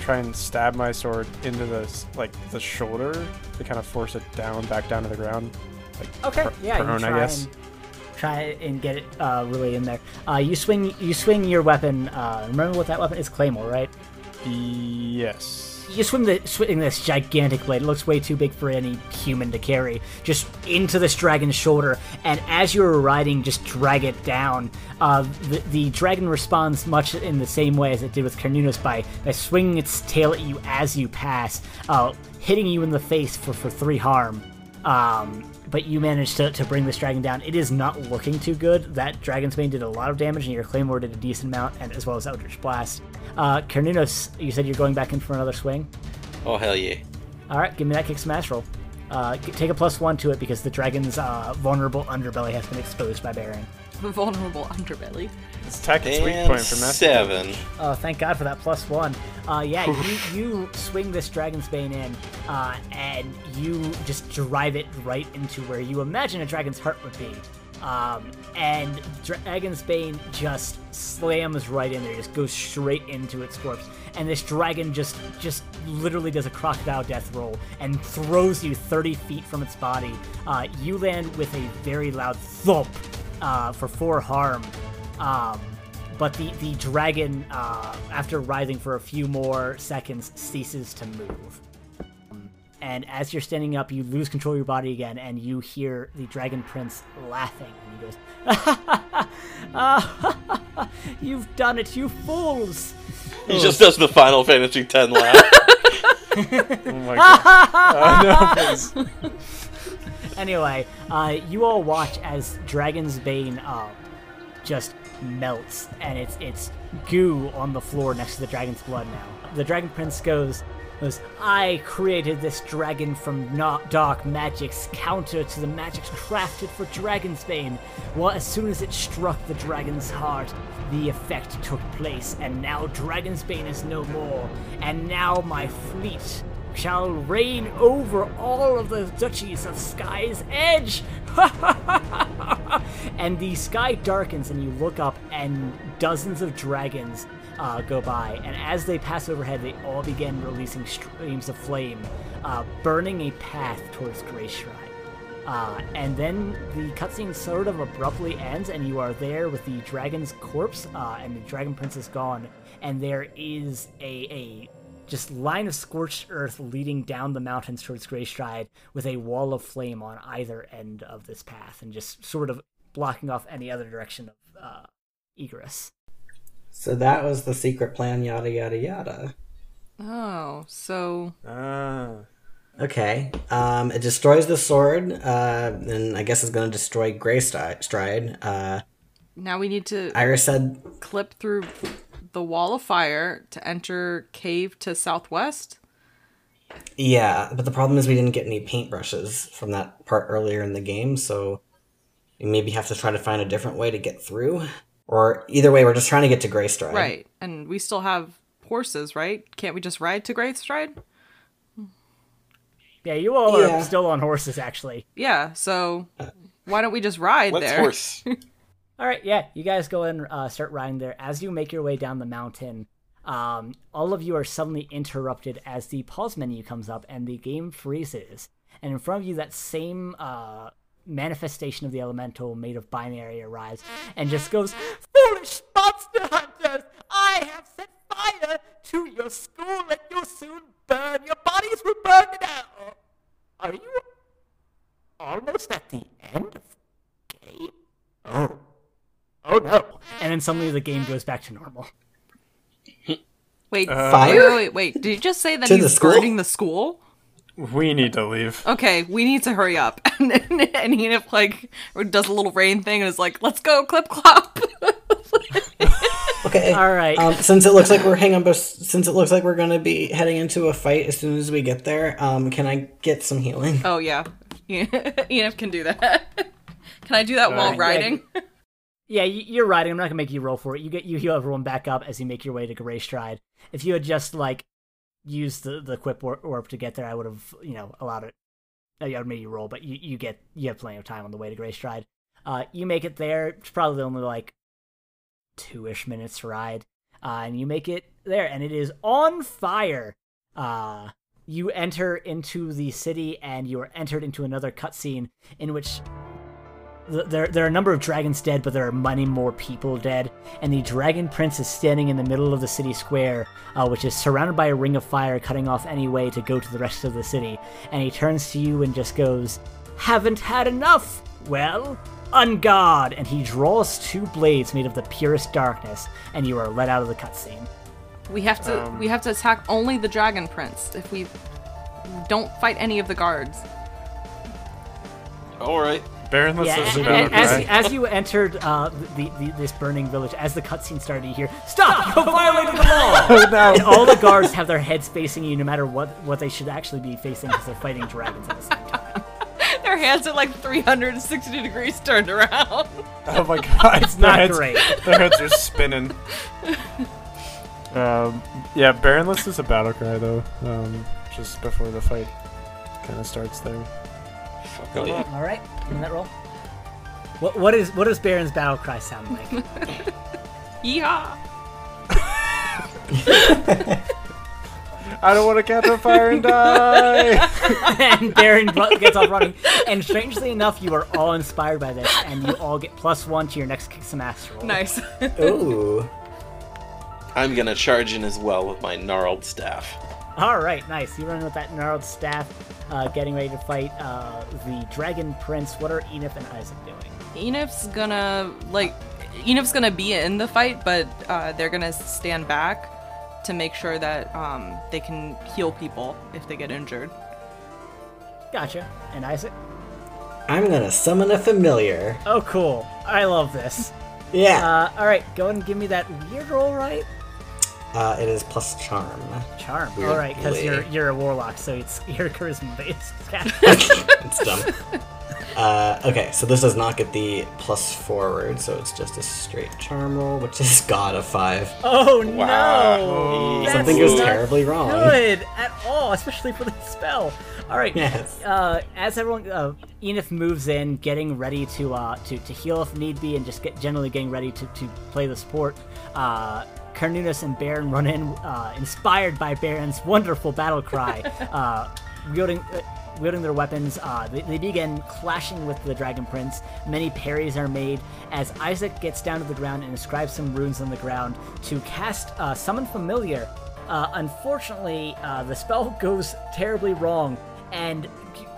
try and stab my sword into the like the shoulder to kind of force it down, back down to the ground. Like Okay, pr- yeah, prone, you I try guess. and try and get it uh, really in there. Uh, you swing, you swing your weapon. Uh, remember what that weapon is? Claymore, right? Yes. You swing the swing this gigantic blade. It looks way too big for any human to carry. Just into this dragon's shoulder, and as you're riding, just drag it down. Uh, the, the dragon responds much in the same way as it did with Carnunos by by swinging its tail at you as you pass, uh, hitting you in the face for for three harm. Um, but you managed to, to bring this dragon down. It is not looking too good. That Dragon's Bane did a lot of damage, and your Claymore did a decent amount, and as well as Eldritch Blast. Uh, Carnunos, you said you're going back in for another swing. Oh hell yeah! All right, give me that kick smash roll. Uh, take a plus one to it because the dragon's uh, vulnerable underbelly has been exposed by Baron. Vulnerable underbelly. It's attack and weak point for master. seven. Oh, thank God for that plus one. Uh, yeah, you, you swing this Dragon's Bane in, uh, and you just drive it right into where you imagine a dragon's heart would be. Um, and Dragon's Bane just slams right in there, just goes straight into its corpse. And this dragon just, just literally does a crocodile death roll and throws you 30 feet from its body. Uh, you land with a very loud thump uh, for four harm. Um, but the, the dragon, uh, after writhing for a few more seconds, ceases to move. And as you're standing up, you lose control of your body again, and you hear the dragon prince laughing. And he goes, "Ah, You've done it, you fools! He just does the Final Fantasy X laugh. Oh my god. oh, no, please. Anyway, uh, you all watch as Dragon's Bane uh, just melts, and it's it's goo on the floor next to the dragon's blood now. The Dragon Prince goes, goes I created this dragon from dark magics, counter to the magics crafted for Dragon's Bane. Well, as soon as it struck the dragon's heart, the effect took place, and now Dragon's Bane is no more. And now my fleet shall reign over all of the duchies of Sky's Edge. and the sky darkens, and you look up, and dozens of dragons uh, go by. And as they pass overhead, they all begin releasing streams of flame, uh, burning a path towards Greystride. Uh, and then the cutscene sort of abruptly ends, and you are there with the dragon's corpse, uh, and the dragon prince is gone, and there is a, a just line of scorched earth leading down the mountains towards Greystride with a wall of flame on either end of this path, and just sort of blocking off any other direction of uh, egress. So that was the secret plan, yada yada yada. Oh, so Ah. Okay. Um, it destroys the sword, uh, and I guess it's going to destroy Greystride. Stride. Uh, now we need to Iris said, clip through the wall of fire to enter cave to southwest. yeah, but the problem is we didn't get any paintbrushes from that part earlier in the game, so we maybe have to try to find a different way to get through. Or either way, we're just trying to get to Greystride. Right. And we still have horses, right? Can't we just ride to Greystride? Yeah, you all Yeah. are still on horses, actually. Yeah, so uh, why don't we just ride What's there? horse? All right, yeah, you guys go and uh, start riding there. As you make your way down the mountain, um, all of you are suddenly interrupted as the pause menu comes up and the game freezes. And in front of you, that same uh, manifestation of the elemental made of binary arrives and just goes, Foolish monster hunters! I have set fire to your school and you'll soon burn. Your bodies will burn now. Are you almost at the end of the game? Oh. Oh no. And then suddenly the game goes back to normal. Wait, Fire? wait, wait, wait, wait. Did you just say that To he's the school? burning the school? We need to leave. Okay, we need to hurry up. And then and he like does a little rain thing and is like, "Let's go, clip clop." Okay. All right. Um, since it looks like we're hang on, but since it looks like we're gonna be heading into a fight as soon as we get there, um, can I get some healing? oh yeah, Enif can do that. can I do that while Alright. riding? Yeah, you're riding. I'm not gonna make you roll for it. You get you heal everyone back up as you make your way to Greystride. If you had just like used the the quip warp to get there, I would have you know allowed it. I would made you roll, but you, you get you have plenty of time on the way to Greystride. Uh, you make it there. It's probably only like two ish minutes ride, uh, and you make it there, and it is on fire. Uh, you enter into the city, and you are entered into another cutscene in which there there are a number of dragons dead, but there are many more people dead. And the dragon prince is standing in the middle of the city square, uh, which is surrounded by a ring of fire, cutting off any way to go to the rest of the city. And he turns to you and just goes, "Haven't had enough? Well." On guard, and he draws two blades made of the purest darkness, and you are let out of the cutscene. We have to Um, we have to attack only the dragon prince. If we don't fight any of the guards, All right. Baron, let's Yeah, just and- about and as, right? as you entered uh, the, the this burning village, as the cutscene started, you hear, "Stop! You violated the law!" Oh no! and all the guards have their heads facing you, no matter what what they should actually be facing, because they're fighting dragons at the same time. their hands are like 360 degrees turned around. Oh my god, it's not their heads, great. Their heads are spinning. Um, yeah, Baronless is a battle cry though. Um, just before the fight kind of starts there. Fuck. All right, give me that roll. What what is what does Baron's battle cry sound like? Yeah. I don't want to catch on fire and die. and Baron gets off running. And strangely enough, you are all inspired by this, and you all get plus one to your next kick some ass roll. Nice. Ooh. I'm gonna charge in as well with my gnarled staff. All right, nice. You run with that gnarled staff, uh, getting ready to fight uh, the Dragon Prince. What are Enif and Isaac doing? Enif's gonna like Enif's gonna be in the fight, but uh, they're gonna stand back to make sure that um, they can heal people if they get injured. Gotcha. And Isaac? I'm gonna summon a familiar. Oh, cool. I love this. Yeah. Uh, all right, go and give me that weird roll, right? Uh, it is plus charm. Charm. All right, because you're you're a warlock, so it's you're charisma based. it's dumb. Uh, okay, so this does not get the plus forward, so it's just a straight charm roll, which is god of five. oh Wow. no! That's Something goes terribly wrong. Good at all, especially for the spell. All right. Yes. Uh, as everyone, uh, Enif moves in, getting ready to uh, to to heal if need be, and just get generally getting ready to, to play the support. Uh, Carnunos and Baron run in, uh, inspired by Baron's wonderful battle cry, uh, wielding. Uh, Wielding their weapons, uh, they, they begin clashing with the Dragon Prince. Many parries are made as Isaac gets down to the ground and inscribes some runes on the ground to cast uh, Summon Familiar. Uh, unfortunately, uh, the spell goes terribly wrong, and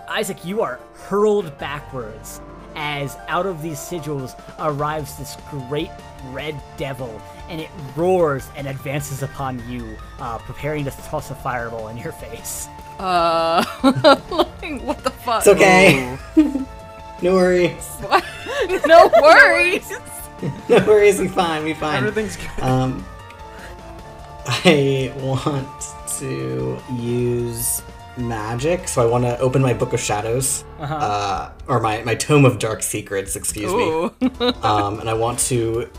Isaac, you are hurled backwards as out of these sigils arrives this great red devil, and it roars and advances upon you, uh, preparing to toss a fireball in your face. Uh, like, what the fuck? It's okay. no worries. What? no worries. No worries. We fine. We fine. Everything's good. Um, I want to use magic, so I want to open my Book of Shadows, uh or my my Tome of Dark Secrets. Excuse me. Ooh. um, and I want to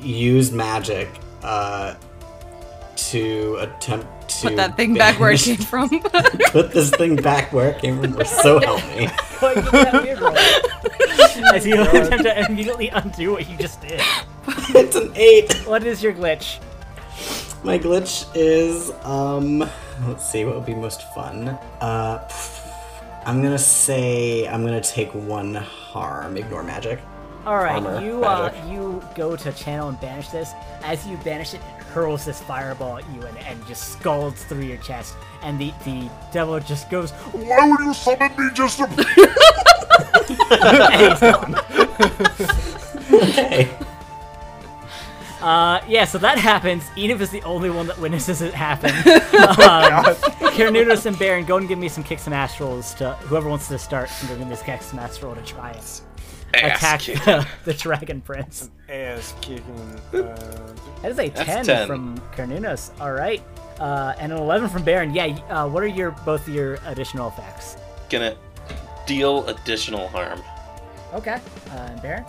use magic uh, to attempt to Put that thing back where it came from. Put this thing back where it came from. So help me. Go ahead, give me that weird roll. as you attempt to immediately undo what you just did. it's an eight. What is your glitch? My glitch is um. Let's see what would be most fun. Uh, I'm gonna say I'm gonna take one harm. Ignore magic. All right, Armor, you uh, magic. you go to channel and banish this. As you banish it, it hurls this fireball at you and, and just scalds through your chest. And the the devil just goes, Why would you summon me just to. and he's gone. Okay. Uh, yeah, so that happens. Enif is the only one that witnesses it happen. um, Carnunos and Baron, go and give me some kicks and ass rolls to whoever wants to start. Go give me this kicks and ass roll to try and attack the, the Dragon Prince. Ass kicking. Uh, That is a 10, 10. from Carnunos. All right. Uh, and an 11 from Baron. Yeah, uh, what are your both your additional effects? Gonna deal additional harm. Okay. Uh, and Baron?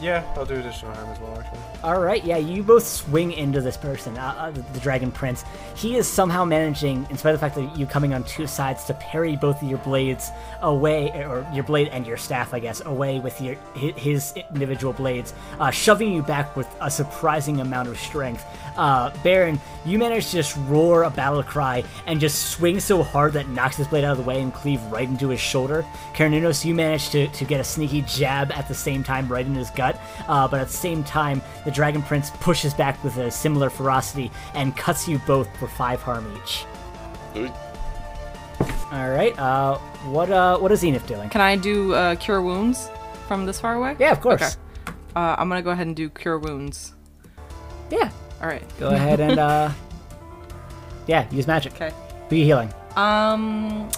Yeah, I'll do additional harm as well, actually. All right, yeah, you both swing into this person, uh, uh, the, Dragon Prince. He is somehow managing, in spite of the fact that you coming on two sides, to parry both of your blades away, or your blade and your staff, I guess, away with your his individual blades, uh, shoving you back with a surprising amount of strength. Uh, Baron, you manage to just roar a battle cry and just swing so hard that knocks his blade out of the way and cleave right into his shoulder. Carnunos, you manage to, to get a sneaky jab at the same time right in his gut, uh, but at the same time, the Dragon Prince pushes back with a similar ferocity and cuts you both for five harm each. Ooh, All right, uh, what uh, what is Zenith doing? Can I do uh, cure wounds from this far away? Yeah, of course. Okay. Uh, I'm gonna go ahead and do cure wounds. Yeah, All right. go ahead and uh, yeah, use magic. Okay. Who are you healing? Um,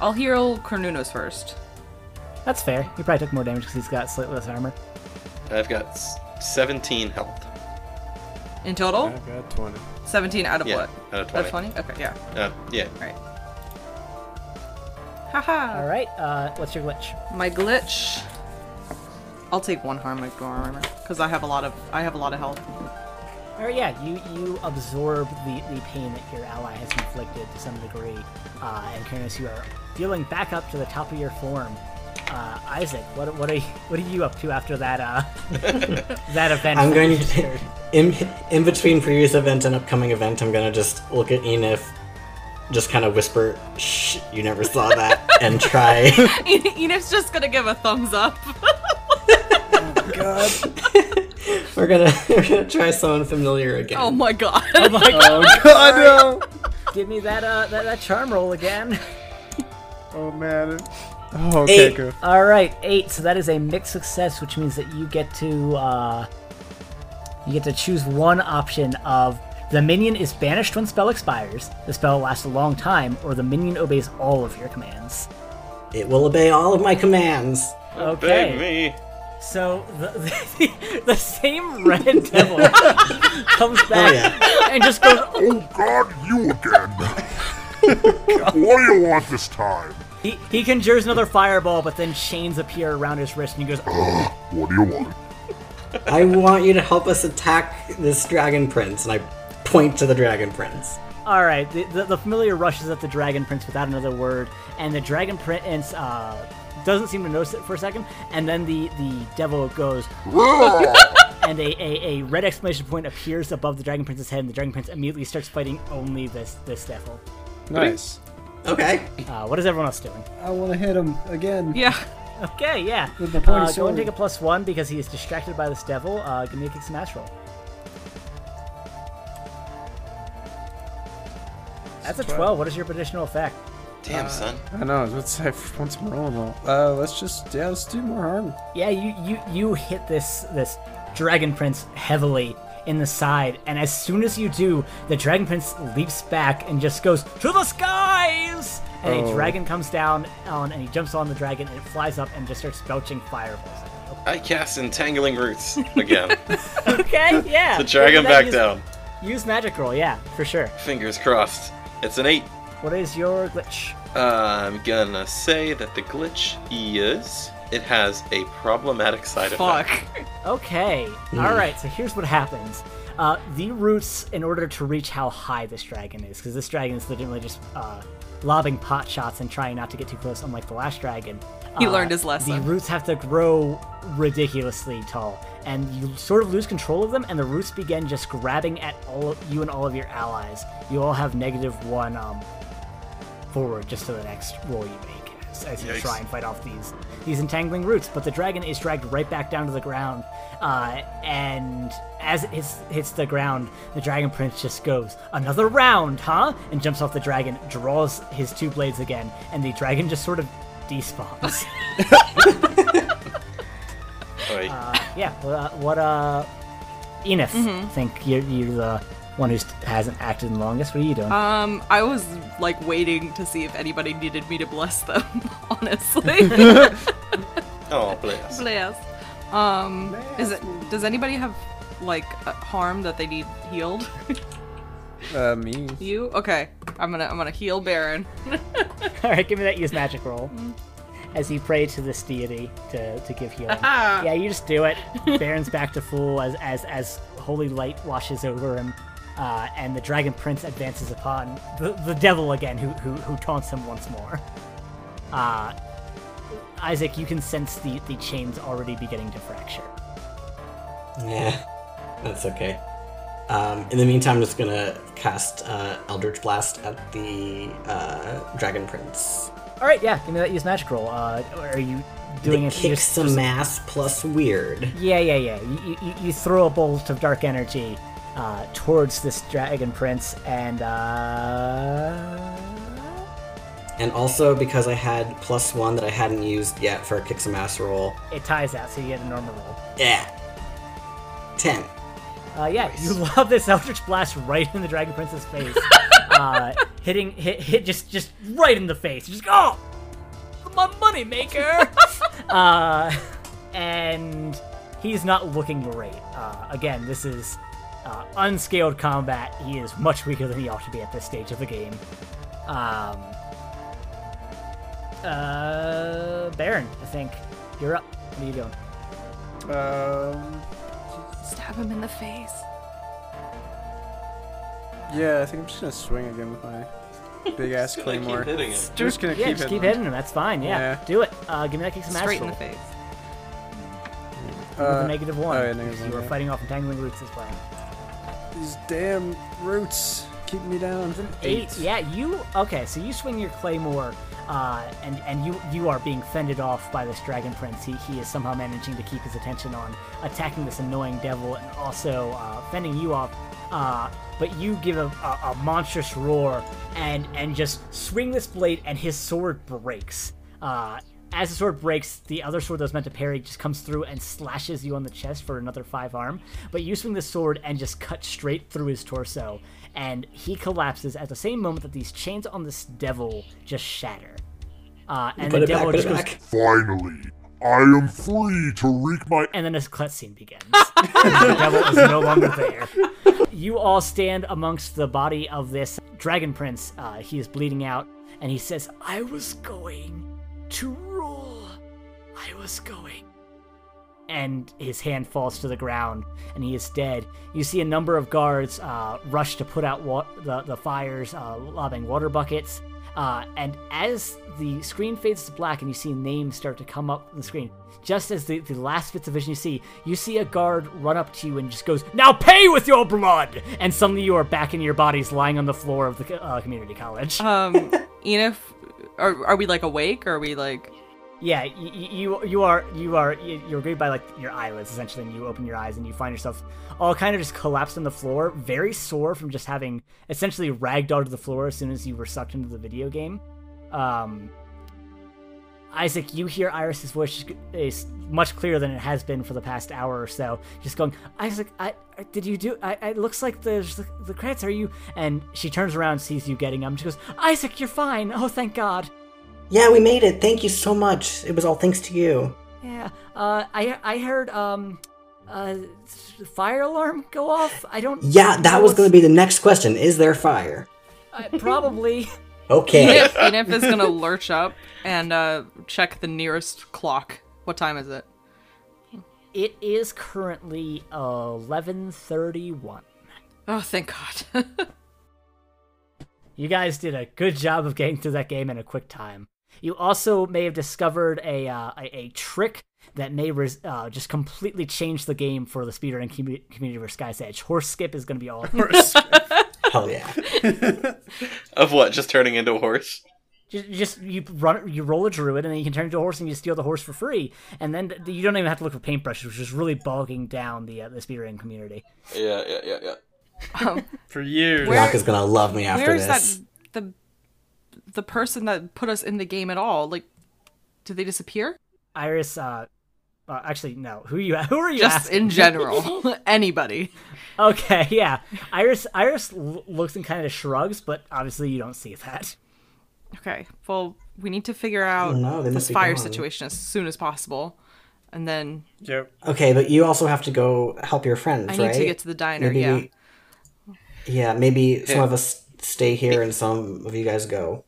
I'll heal Carnunos first. That's fair. He probably took more damage because he's got slightly less armor. I've got s- 17 health. In total, I've got 20. 17 out of Yeah, what? out of Out 20. of 20? Okay, yeah. Uh, yeah. All right. Haha. All right, uh, what's your glitch? My glitch. I'll take one harm ignore armor because I have a lot of I have a lot of health. Or yeah, you you absorb the, the pain that your ally has inflicted to some degree, uh, and Carnunos, you are feeling back up to the top of your form. Uh, Isaac, what what are you, what are you up to after that uh that event? I'm going to in in between previous event and upcoming event. I'm gonna just look at Enif, just kind of whisper, "Shh, you never saw that," and try. Enif's just gonna give a thumbs up. we're gonna we're gonna try someone familiar again. oh my god. Oh my god! God, no! Give me that uh that, that charm roll again. Oh, man. Oh, okay, Eight. good. All right, eight. So that is a mixed success, which means that you get to uh, you get to choose one option of the minion is banished when spell expires. The spell lasts a long time, or the minion obeys all of your commands. It will obey all of my commands. Okay. Beg me. So the, the, the same red devil comes back yeah. and just goes. Oh god, you again! what do you want this time? He, he conjures another fireball, but then chains appear around his wrist, and he goes. What do you want? I want you to help us attack this dragon prince, and I point to the dragon prince. All right, the, the, the familiar rushes at the dragon prince without another word, and the dragon prince uh, doesn't seem to notice it for a second, and then the, the devil goes, and a, a, a red exclamation point appears above the dragon prince's head, and the dragon prince immediately starts fighting only this this devil. Nice. Okay. Uh, what is everyone else doing? I want to hit him again. yeah. Okay, yeah. With the pointy uh, go and take a plus one because he is distracted by this devil. Uh, give me a kick smash roll. That's a 12. What is your additional effect? Damn, son. I know, I was about to say, I rolling roll. Uh, let's just, yeah, let's do more harm. Yeah, you you you hit this this dragon prince heavily in the side, and as soon as you do, the dragon prince leaps back and just goes to the skies. And a Oh. dragon comes down on, and he jumps on the dragon, and it flies up and just starts belching fireballs. at I cast Entangling Roots again. Okay, yeah. the dragon Then back use, down. Use magic roll, yeah, for sure. Fingers crossed. It's an 8. What is your glitch? I'm gonna say that the glitch is. It has a problematic side Fuck. effect. Fuck. Okay. All right. So here's what happens. Uh, the roots, in order to reach how high this dragon is, because this dragon is legitimately just uh, lobbing pot shots and trying not to get too close, unlike the last dragon. He learned his lesson. The roots have to grow ridiculously tall, and you sort of lose control of them, and the roots begin just grabbing at all of you and all of your allies. You all have negative one um, forward just to the next roll you make as, as you try and fight off these these entangling roots. But the dragon is dragged right back down to the ground, uh, and as it hits, hits the ground, the dragon prince just goes another round, huh? And jumps off the dragon, draws his two blades again, and the dragon just sort of despawns. Uh, yeah. What, uh, what uh, Enif, Mm-hmm. think you're, you're the one who hasn't acted in the longest. What are you doing? Um, I was like waiting to see if anybody needed me to bless them. Honestly, oh, bless. bless. Um, is it? Does anybody have like a harm that they need healed? Uh, me. you? Okay, I'm gonna I'm gonna heal Baron. All right, give me that use magic roll. Mm. As you pray to this deity to, to give healing. yeah, you just do it. Baron's back to full as as as holy light washes over him, uh, and the dragon prince advances upon the, the devil again, who, who who taunts him once more. Uh, Isaac, you can sense the the chains already beginning to fracture. Yeah, that's okay. Um, in the meantime, I'm just gonna cast uh, Eldritch Blast at the uh, Dragon Prince. All right, yeah, give me that use magic roll. Uh, are you doing It just- some mass plus weird. Yeah, yeah, yeah. You, you, you throw a bolt of dark energy uh, towards this dragon prince, and uh, And also because I had plus one that I hadn't used yet for a kick some ass roll. it ties out, so you get a normal roll. Yeah. Ten. Uh, yeah, you lob this Eldritch Blast right in the Dragon Prince's face, uh, hitting hit hit just just right in the face. Just oh, my money maker. uh, and he's not looking great. Uh, again, this is uh, unscaled combat. He is much weaker than he ought to be at this stage of the game. Um, uh, Baron, I think you're up. What are you doing? Um, Stab him in the face. yeah, I think I'm just gonna swing again with my big ass Gonna keep claymore. hitting it. I'm just gonna Yeah, keep just hitting keep hitting him. That's fine. Yeah, Yeah. do it. Uh, give me that kick some Straight in the face. with Uh, a negative one. oh, yeah, negative you one, were yeah. fighting off entangling roots as well. These damn roots keep me down. Eight. Yeah, you okay? So you swing your claymore, uh, and and you you are being fended off by this dragon prince. He he is somehow managing to keep his attention on attacking this annoying devil and also uh, fending you off. Uh, but you give a, a, a monstrous roar and and just swing this blade, and his sword breaks. Uh, as the sword breaks, the other sword that was meant to parry just comes through and slashes you on the chest for another five arm. But you swing the sword and just cut straight through his torso, and he collapses at the same moment that these chains on this devil just shatter. Uh, and Put the it back, devil just goes, back. Finally, I am free to wreak my and then a cutscene begins. the devil is no longer there. You all stand amongst the body of this dragon prince. Uh, he is bleeding out, and he says, "I was going to rule. I was going." And his hand falls to the ground, and he is dead. You see a number of guards uh, rush to put out wa- the the fires, uh, lobbing water buckets. Uh, and as the screen fades to black and you see names start to come up on the screen, just as the, the last bits of vision you see, you see a guard run up to you and just goes, Now pay with your blood! And suddenly you are back in your bodies lying on the floor of the uh, community college. Um, Enif, are, are we like awake? Or are we like? Yeah, you, you you are you are you're greeted by like your eyelids essentially, and you open your eyes and you find yourself all kind of just collapsed on the floor, very sore from just having essentially ragdolled to the floor as soon as you were sucked into the video game. Um, Isaac, you hear Iris's voice is much clearer than it has been for the past hour or so. Just going, Isaac, I, did you do? I, it looks like the, the credits. Are you? And she turns around, sees you getting them. And she goes, Isaac, you're fine. Oh, thank God. Yeah, we made it. Thank you so much. It was all thanks to you. Yeah. Uh, I I heard um, uh, fire alarm go off. I don't. Yeah, that was going to be the next question. Is there fire? be probably. Okay. Enif, Enif is gonna lurch up and uh, check the nearest clock. What time is it? It is currently eleven thirty-one. Oh, thank God. You guys did a good job of getting through that game in a quick time. You also may have discovered a uh, a, a trick that may res- uh, just completely change the game for the speedrun commu- community for Sky's Edge. Horse skip is going to be all. Hell yeah. Of what? Just turning into a horse? just, just you run, you roll a druid, and then you can turn into a horse and you steal the horse for free. And then you don't even have to look for paintbrushes, which is really bogging down the uh, the speedrun community. Yeah, yeah, yeah, yeah. For years. Where- Rock is gonna love me after Where's this. that the the person that put us in the game at all? Like, did they disappear? Iris, uh, uh actually no. Who you? Who are you? Just asking? in general, anybody. Okay, yeah. Iris Iris l- looks and kind of shrugs, but obviously you don't see that. Okay, well, we need to figure out Oh, no, this fire gone. situation as soon as possible, and then Yep. Okay, but you also have to go help your friends, I need right? to get to the diner. Maybe yeah. yeah, maybe some of us stay here and some of you guys go.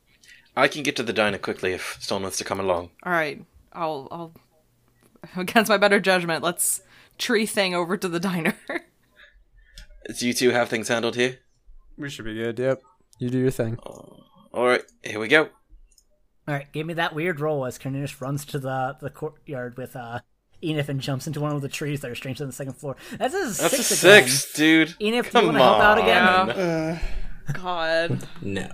I can get to the diner quickly if Stone wants to come along. All right, I'll I'll against my better judgment, let's tree thing over to the diner. Do you two have things handled here? We should be good. Yep. You do your thing. Alright, here we go. All right, give me that weird roll as Cornelius runs to the the courtyard with uh Enif and jumps into one of the trees that are strangely on the second floor. That's a That's six, a again. six, dude. Enif, do you Come want to help out again? on. Yeah. God, No.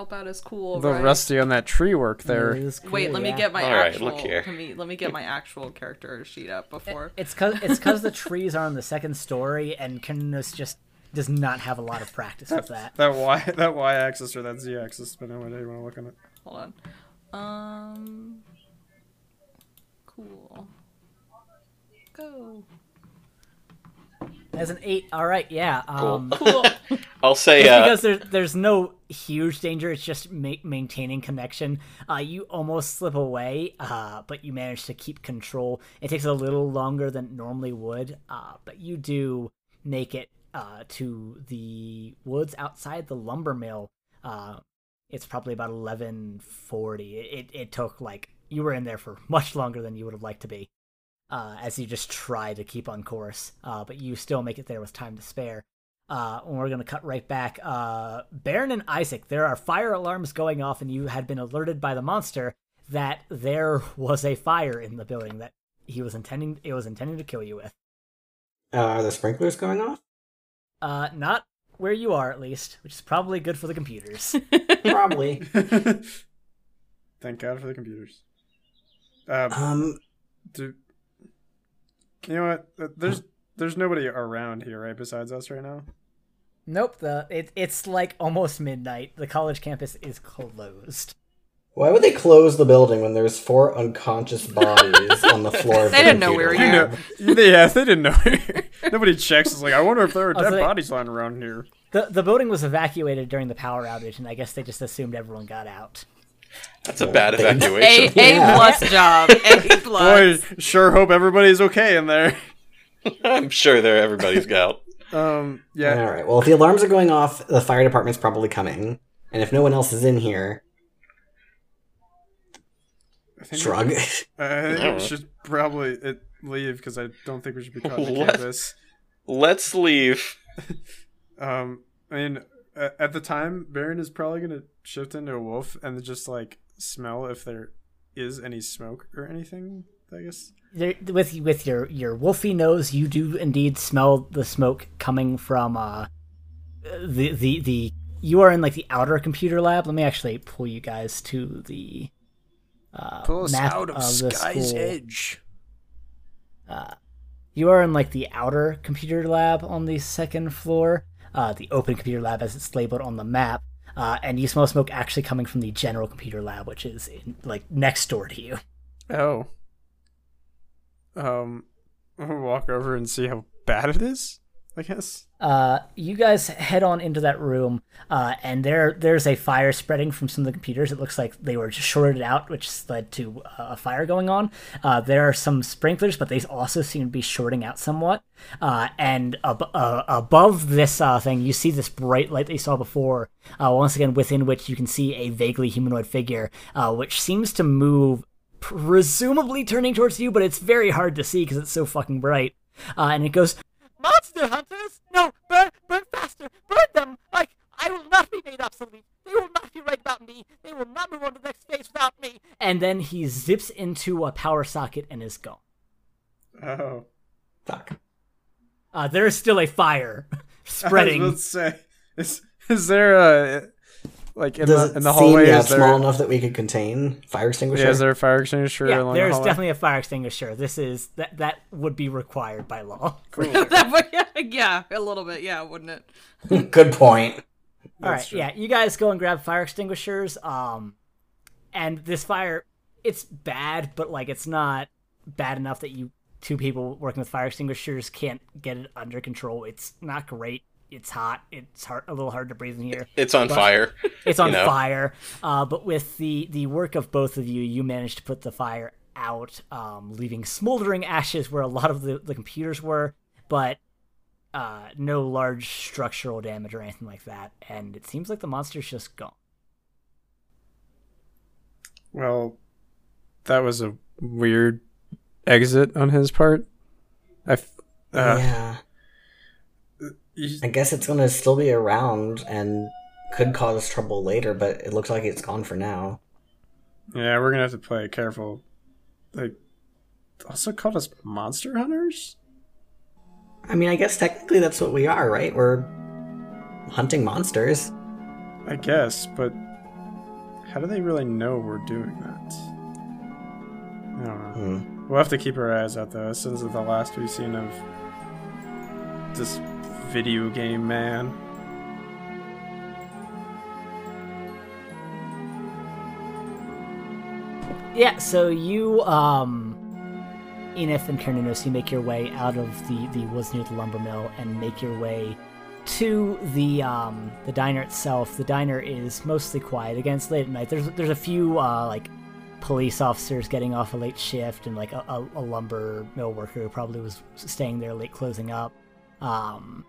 Help out is cool. A little right? rusty on that tree work there. It is Wait, cool, let me get my All right, actual. look here. Let me let me get my actual character sheet up before. It's cause it's cause the trees are on the second story, and Cornelius just does not have a lot of practice with that. That y that y axis or that z axis, depending on what day you want to look at it. Hold on. Um. Cool. Go. As an eight, all right, yeah. Um, Cool. I'll say, uh, because there, there's no huge danger, it's just ma- maintaining connection. Uh, you almost slip away, uh, but you manage to keep control. It takes a little longer than it normally would, uh, but you do make it uh, to the woods outside the lumber mill. Uh, it's probably about eleven forty. It, it it took like you were in there for much longer than you would have liked to be uh, as you just try to keep on course, uh, but you still make it there with time to spare. Uh, and we're going to cut right back. Uh, Baron and Isaac, there are fire alarms going off, and you had been alerted by the monster that there was a fire in the building that he was intending. It was intending to kill you with. Uh, are the sprinklers going off? Uh, not where you are, at least, which is probably good for the computers. Probably. Thank God for the computers. Uh, um, do, you know what? There's there's nobody around here, right? Besides us right now. nope. The it, it's like almost midnight. The college campus is closed. why would they close the building when there's four unconscious bodies on the floor? Of the city? They the didn't know we were You here. lab? know, yeah, they didn't know. Nobody checks. It's like I wonder if there are dead like- bodies lying around here. The the building was evacuated during the power outage, and I guess they just assumed everyone got out. That's a bad They- A evacuation. A Yeah. plus job. A Boy, plus. sure hope everybody's okay in there. I'm sure there everybody's out. Um, yeah, All right. Well, if the alarms are going off, the fire department's probably coming, and if no one else is in here, I think shrug. I think we should probably it, leave because I don't think we should be caught in the What? campus. Let's leave. Um, I mean, a- at the time, Baron is probably gonna shift into a wolf and just like smell if there is any smoke or anything. I guess. There, with with your your wolfy nose, you do indeed smell the smoke coming from uh the the the. You are in like the outer computer lab. Let me actually pull you guys to the uh, map of, the school. edge. You are in like the outer computer lab on the second floor, uh, the open computer lab as it's labeled on the map, uh, and you smell smoke actually coming from the general computer lab, which is in, like next door to you. Oh. Um, walk over and see how bad it is. I guess. Uh, you guys head on into that room, uh, and there there's a fire spreading from some of the computers. It looks like they were just shorted out, which led to uh, a fire going on. Uh, there are some sprinklers, but they also seem to be shorting out somewhat. Uh, and ab- uh, above this thing, you see this bright light that you saw before. Once again, within which you can see a vaguely humanoid figure, which seems to move, presumably turning towards you, but it's very hard to see because it's so fucking bright. Uh, and it goes, Monster hunters! No, burn, burn faster! Burn them! Like, I will not be made obsolete. They will not be right about me. They will not move on to the next phase without me. And then he zips into a power socket and is gone. Oh. Fuck. Uh, there is still a fire I spreading. was about to say, is, is there a, like in Does the, it in the seem hallway, yeah, is there, small enough that we could contain fire extinguisher? yeah, is there a fire extinguisher yeah, along there the is hallway? definitely a fire extinguisher. This is that that would be required by law. That would- yeah, yeah, a little bit, yeah, wouldn't it? Good point. All right, yeah, you guys go and grab fire extinguishers. Um, and this fire, it's bad, but like it's not bad enough that you two people working with fire extinguishers can't get it under control. It's not great. It's hot. It's hard, a little hard to breathe in here. It's on But- fire. It's on you know? fire. Uh, but with the the work of both of you, you managed to put the fire out, um, leaving smoldering ashes where a lot of the, the computers were, but uh, no large structural damage or anything like that. And it seems like the monster's just gone. Well, that was a weird exit on his part. I, f- uh, yeah. I guess it's gonna still be around and could cause trouble later, but it looks like it's gone for now. yeah, we're gonna have to play careful. Like, also called us monster hunters. I mean, I guess technically that's what we are, right? We're hunting monsters. I guess, but how do they really know we're doing that? I don't know. Hmm. We'll have to keep our eyes out though. This is the last we've seen of this video game man. Yeah, so you, um, Enif and Carnunos, you make your way out of the, the woods near the lumber mill and make your way to the um, the diner itself. The diner is mostly quiet. Again, it's late at night. There's there's a few uh, like police officers getting off a late shift and like a, a, a lumber mill worker who probably was staying there late closing up. Um,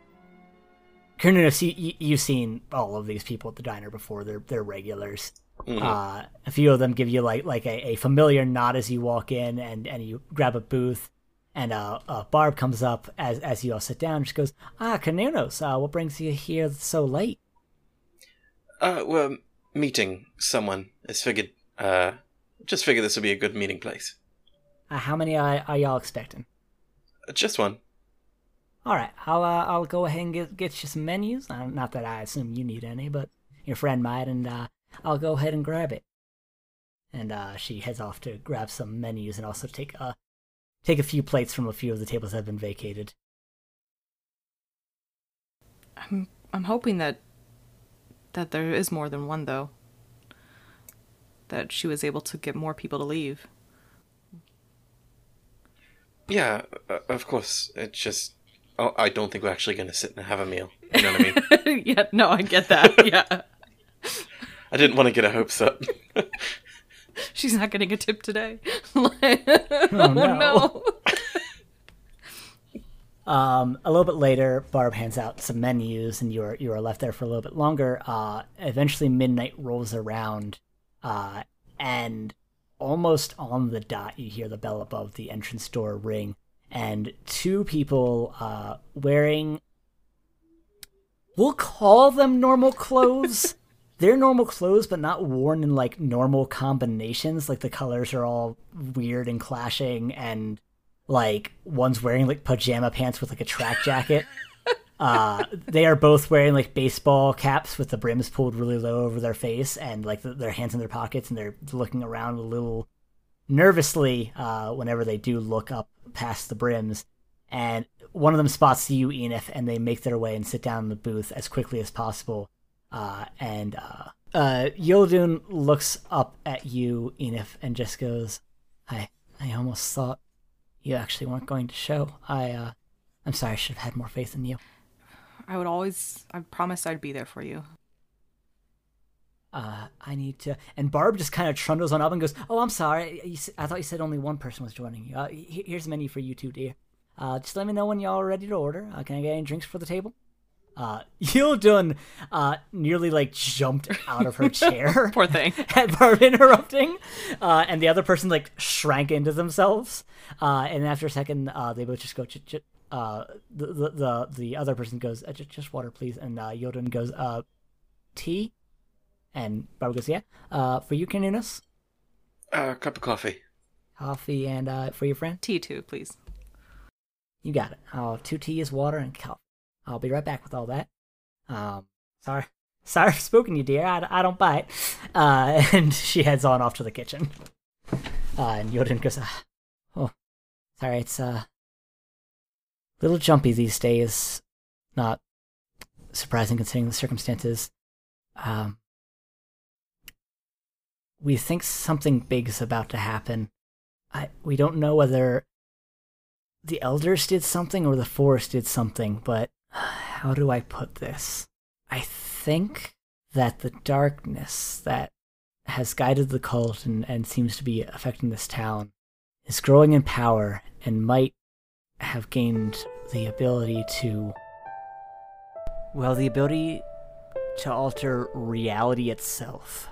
Carnunos, you, you, you've seen all of these people at the diner before. They're they're regulars. Uh, a few of them give you like like a, a familiar nod as you walk in, and, and you grab a booth, and uh, uh, Barb comes up as as you all sit down. And she goes, "Ah, Carnunos, uh, what brings you here so late?" Uh, we're meeting someone. It's figured, uh, just figured this would be a good meeting place. Uh, how many are, are y'all expecting? Just one. All right, I'll uh, I'll go ahead and get get you some menus. Uh, not that I assume you need any, but your friend might, and uh, I'll go ahead and grab it. And uh, she heads off to grab some menus and also take uh take a few plates from a few of the tables that have been vacated. I'm I'm hoping that that there is more than one though. That she was able to get more people to leave. Yeah, uh, of course. It's just. Oh, I don't think we're actually going to sit and have a meal. You know what I mean? yeah, no, I get that. Yeah. I didn't want to get her hopes up. She's not getting a tip today. oh no. Um, a little bit later, Barb hands out some menus, and you are you are left there for a little bit longer. Uh, eventually, midnight rolls around, uh, and almost on the dot, you hear the bell above the entrance door ring, and two people uh, wearing. We'll call them normal clothes. They're normal clothes, but not worn in like normal combinations. Like the colors are all weird and clashing, and like one's wearing like pajama pants with like a track jacket. uh, they are both wearing like baseball caps with the brims pulled really low over their face, and like th- their hands in their pockets, and they're looking around a little nervously uh, whenever they do look up past the brims. And one of them spots you, Enif, and they make their way and sit down in the booth as quickly as possible. Uh, and uh, uh, Yildun looks up at you, Enif, and just goes, "I, I almost thought you actually weren't going to show. I, uh, I'm sorry. I should have had more faith in you. I would always I promised I'd be there for you. Uh, I need to." And Barb just kind of trundles on up and goes, "Oh, I'm sorry. I thought you said only one person was joining you. Uh, here's a menu for you two, dear. Uh, just let me know when y'all are ready to order. Uh, can I get any drinks for the table?" Uh, Yildun, uh, nearly like jumped out of her chair. Poor thing. at Barb interrupting, uh, and the other person like shrank into themselves. Uh, and after a second, uh, they both just go. Ch- ch- uh, the, the the the other person goes, uh, just, just water, please. And uh, Yildun goes, uh, tea? And Barbara goes, yeah. Uh, for you, Carnunos? Uh, cup of coffee. Coffee and uh, for your friend? Tea too, please. You got it. Oh, two teas, water, and coffee. I'll be right back with all that. Um, sorry. Sorry for spooking you, dear. I, I don't bite. Uh, and she heads on off to the kitchen. Uh, and Yildun goes, ah, oh, sorry, it's, uh, little jumpy these days. Not surprising considering the circumstances. Um, we think something big is about to happen. I, we don't know whether the elders did something or the forest did something, but how do I put this? I think that the darkness that has guided the cult and, and seems to be affecting this town is growing in power and might have gained the ability to. Well, the ability to alter reality itself.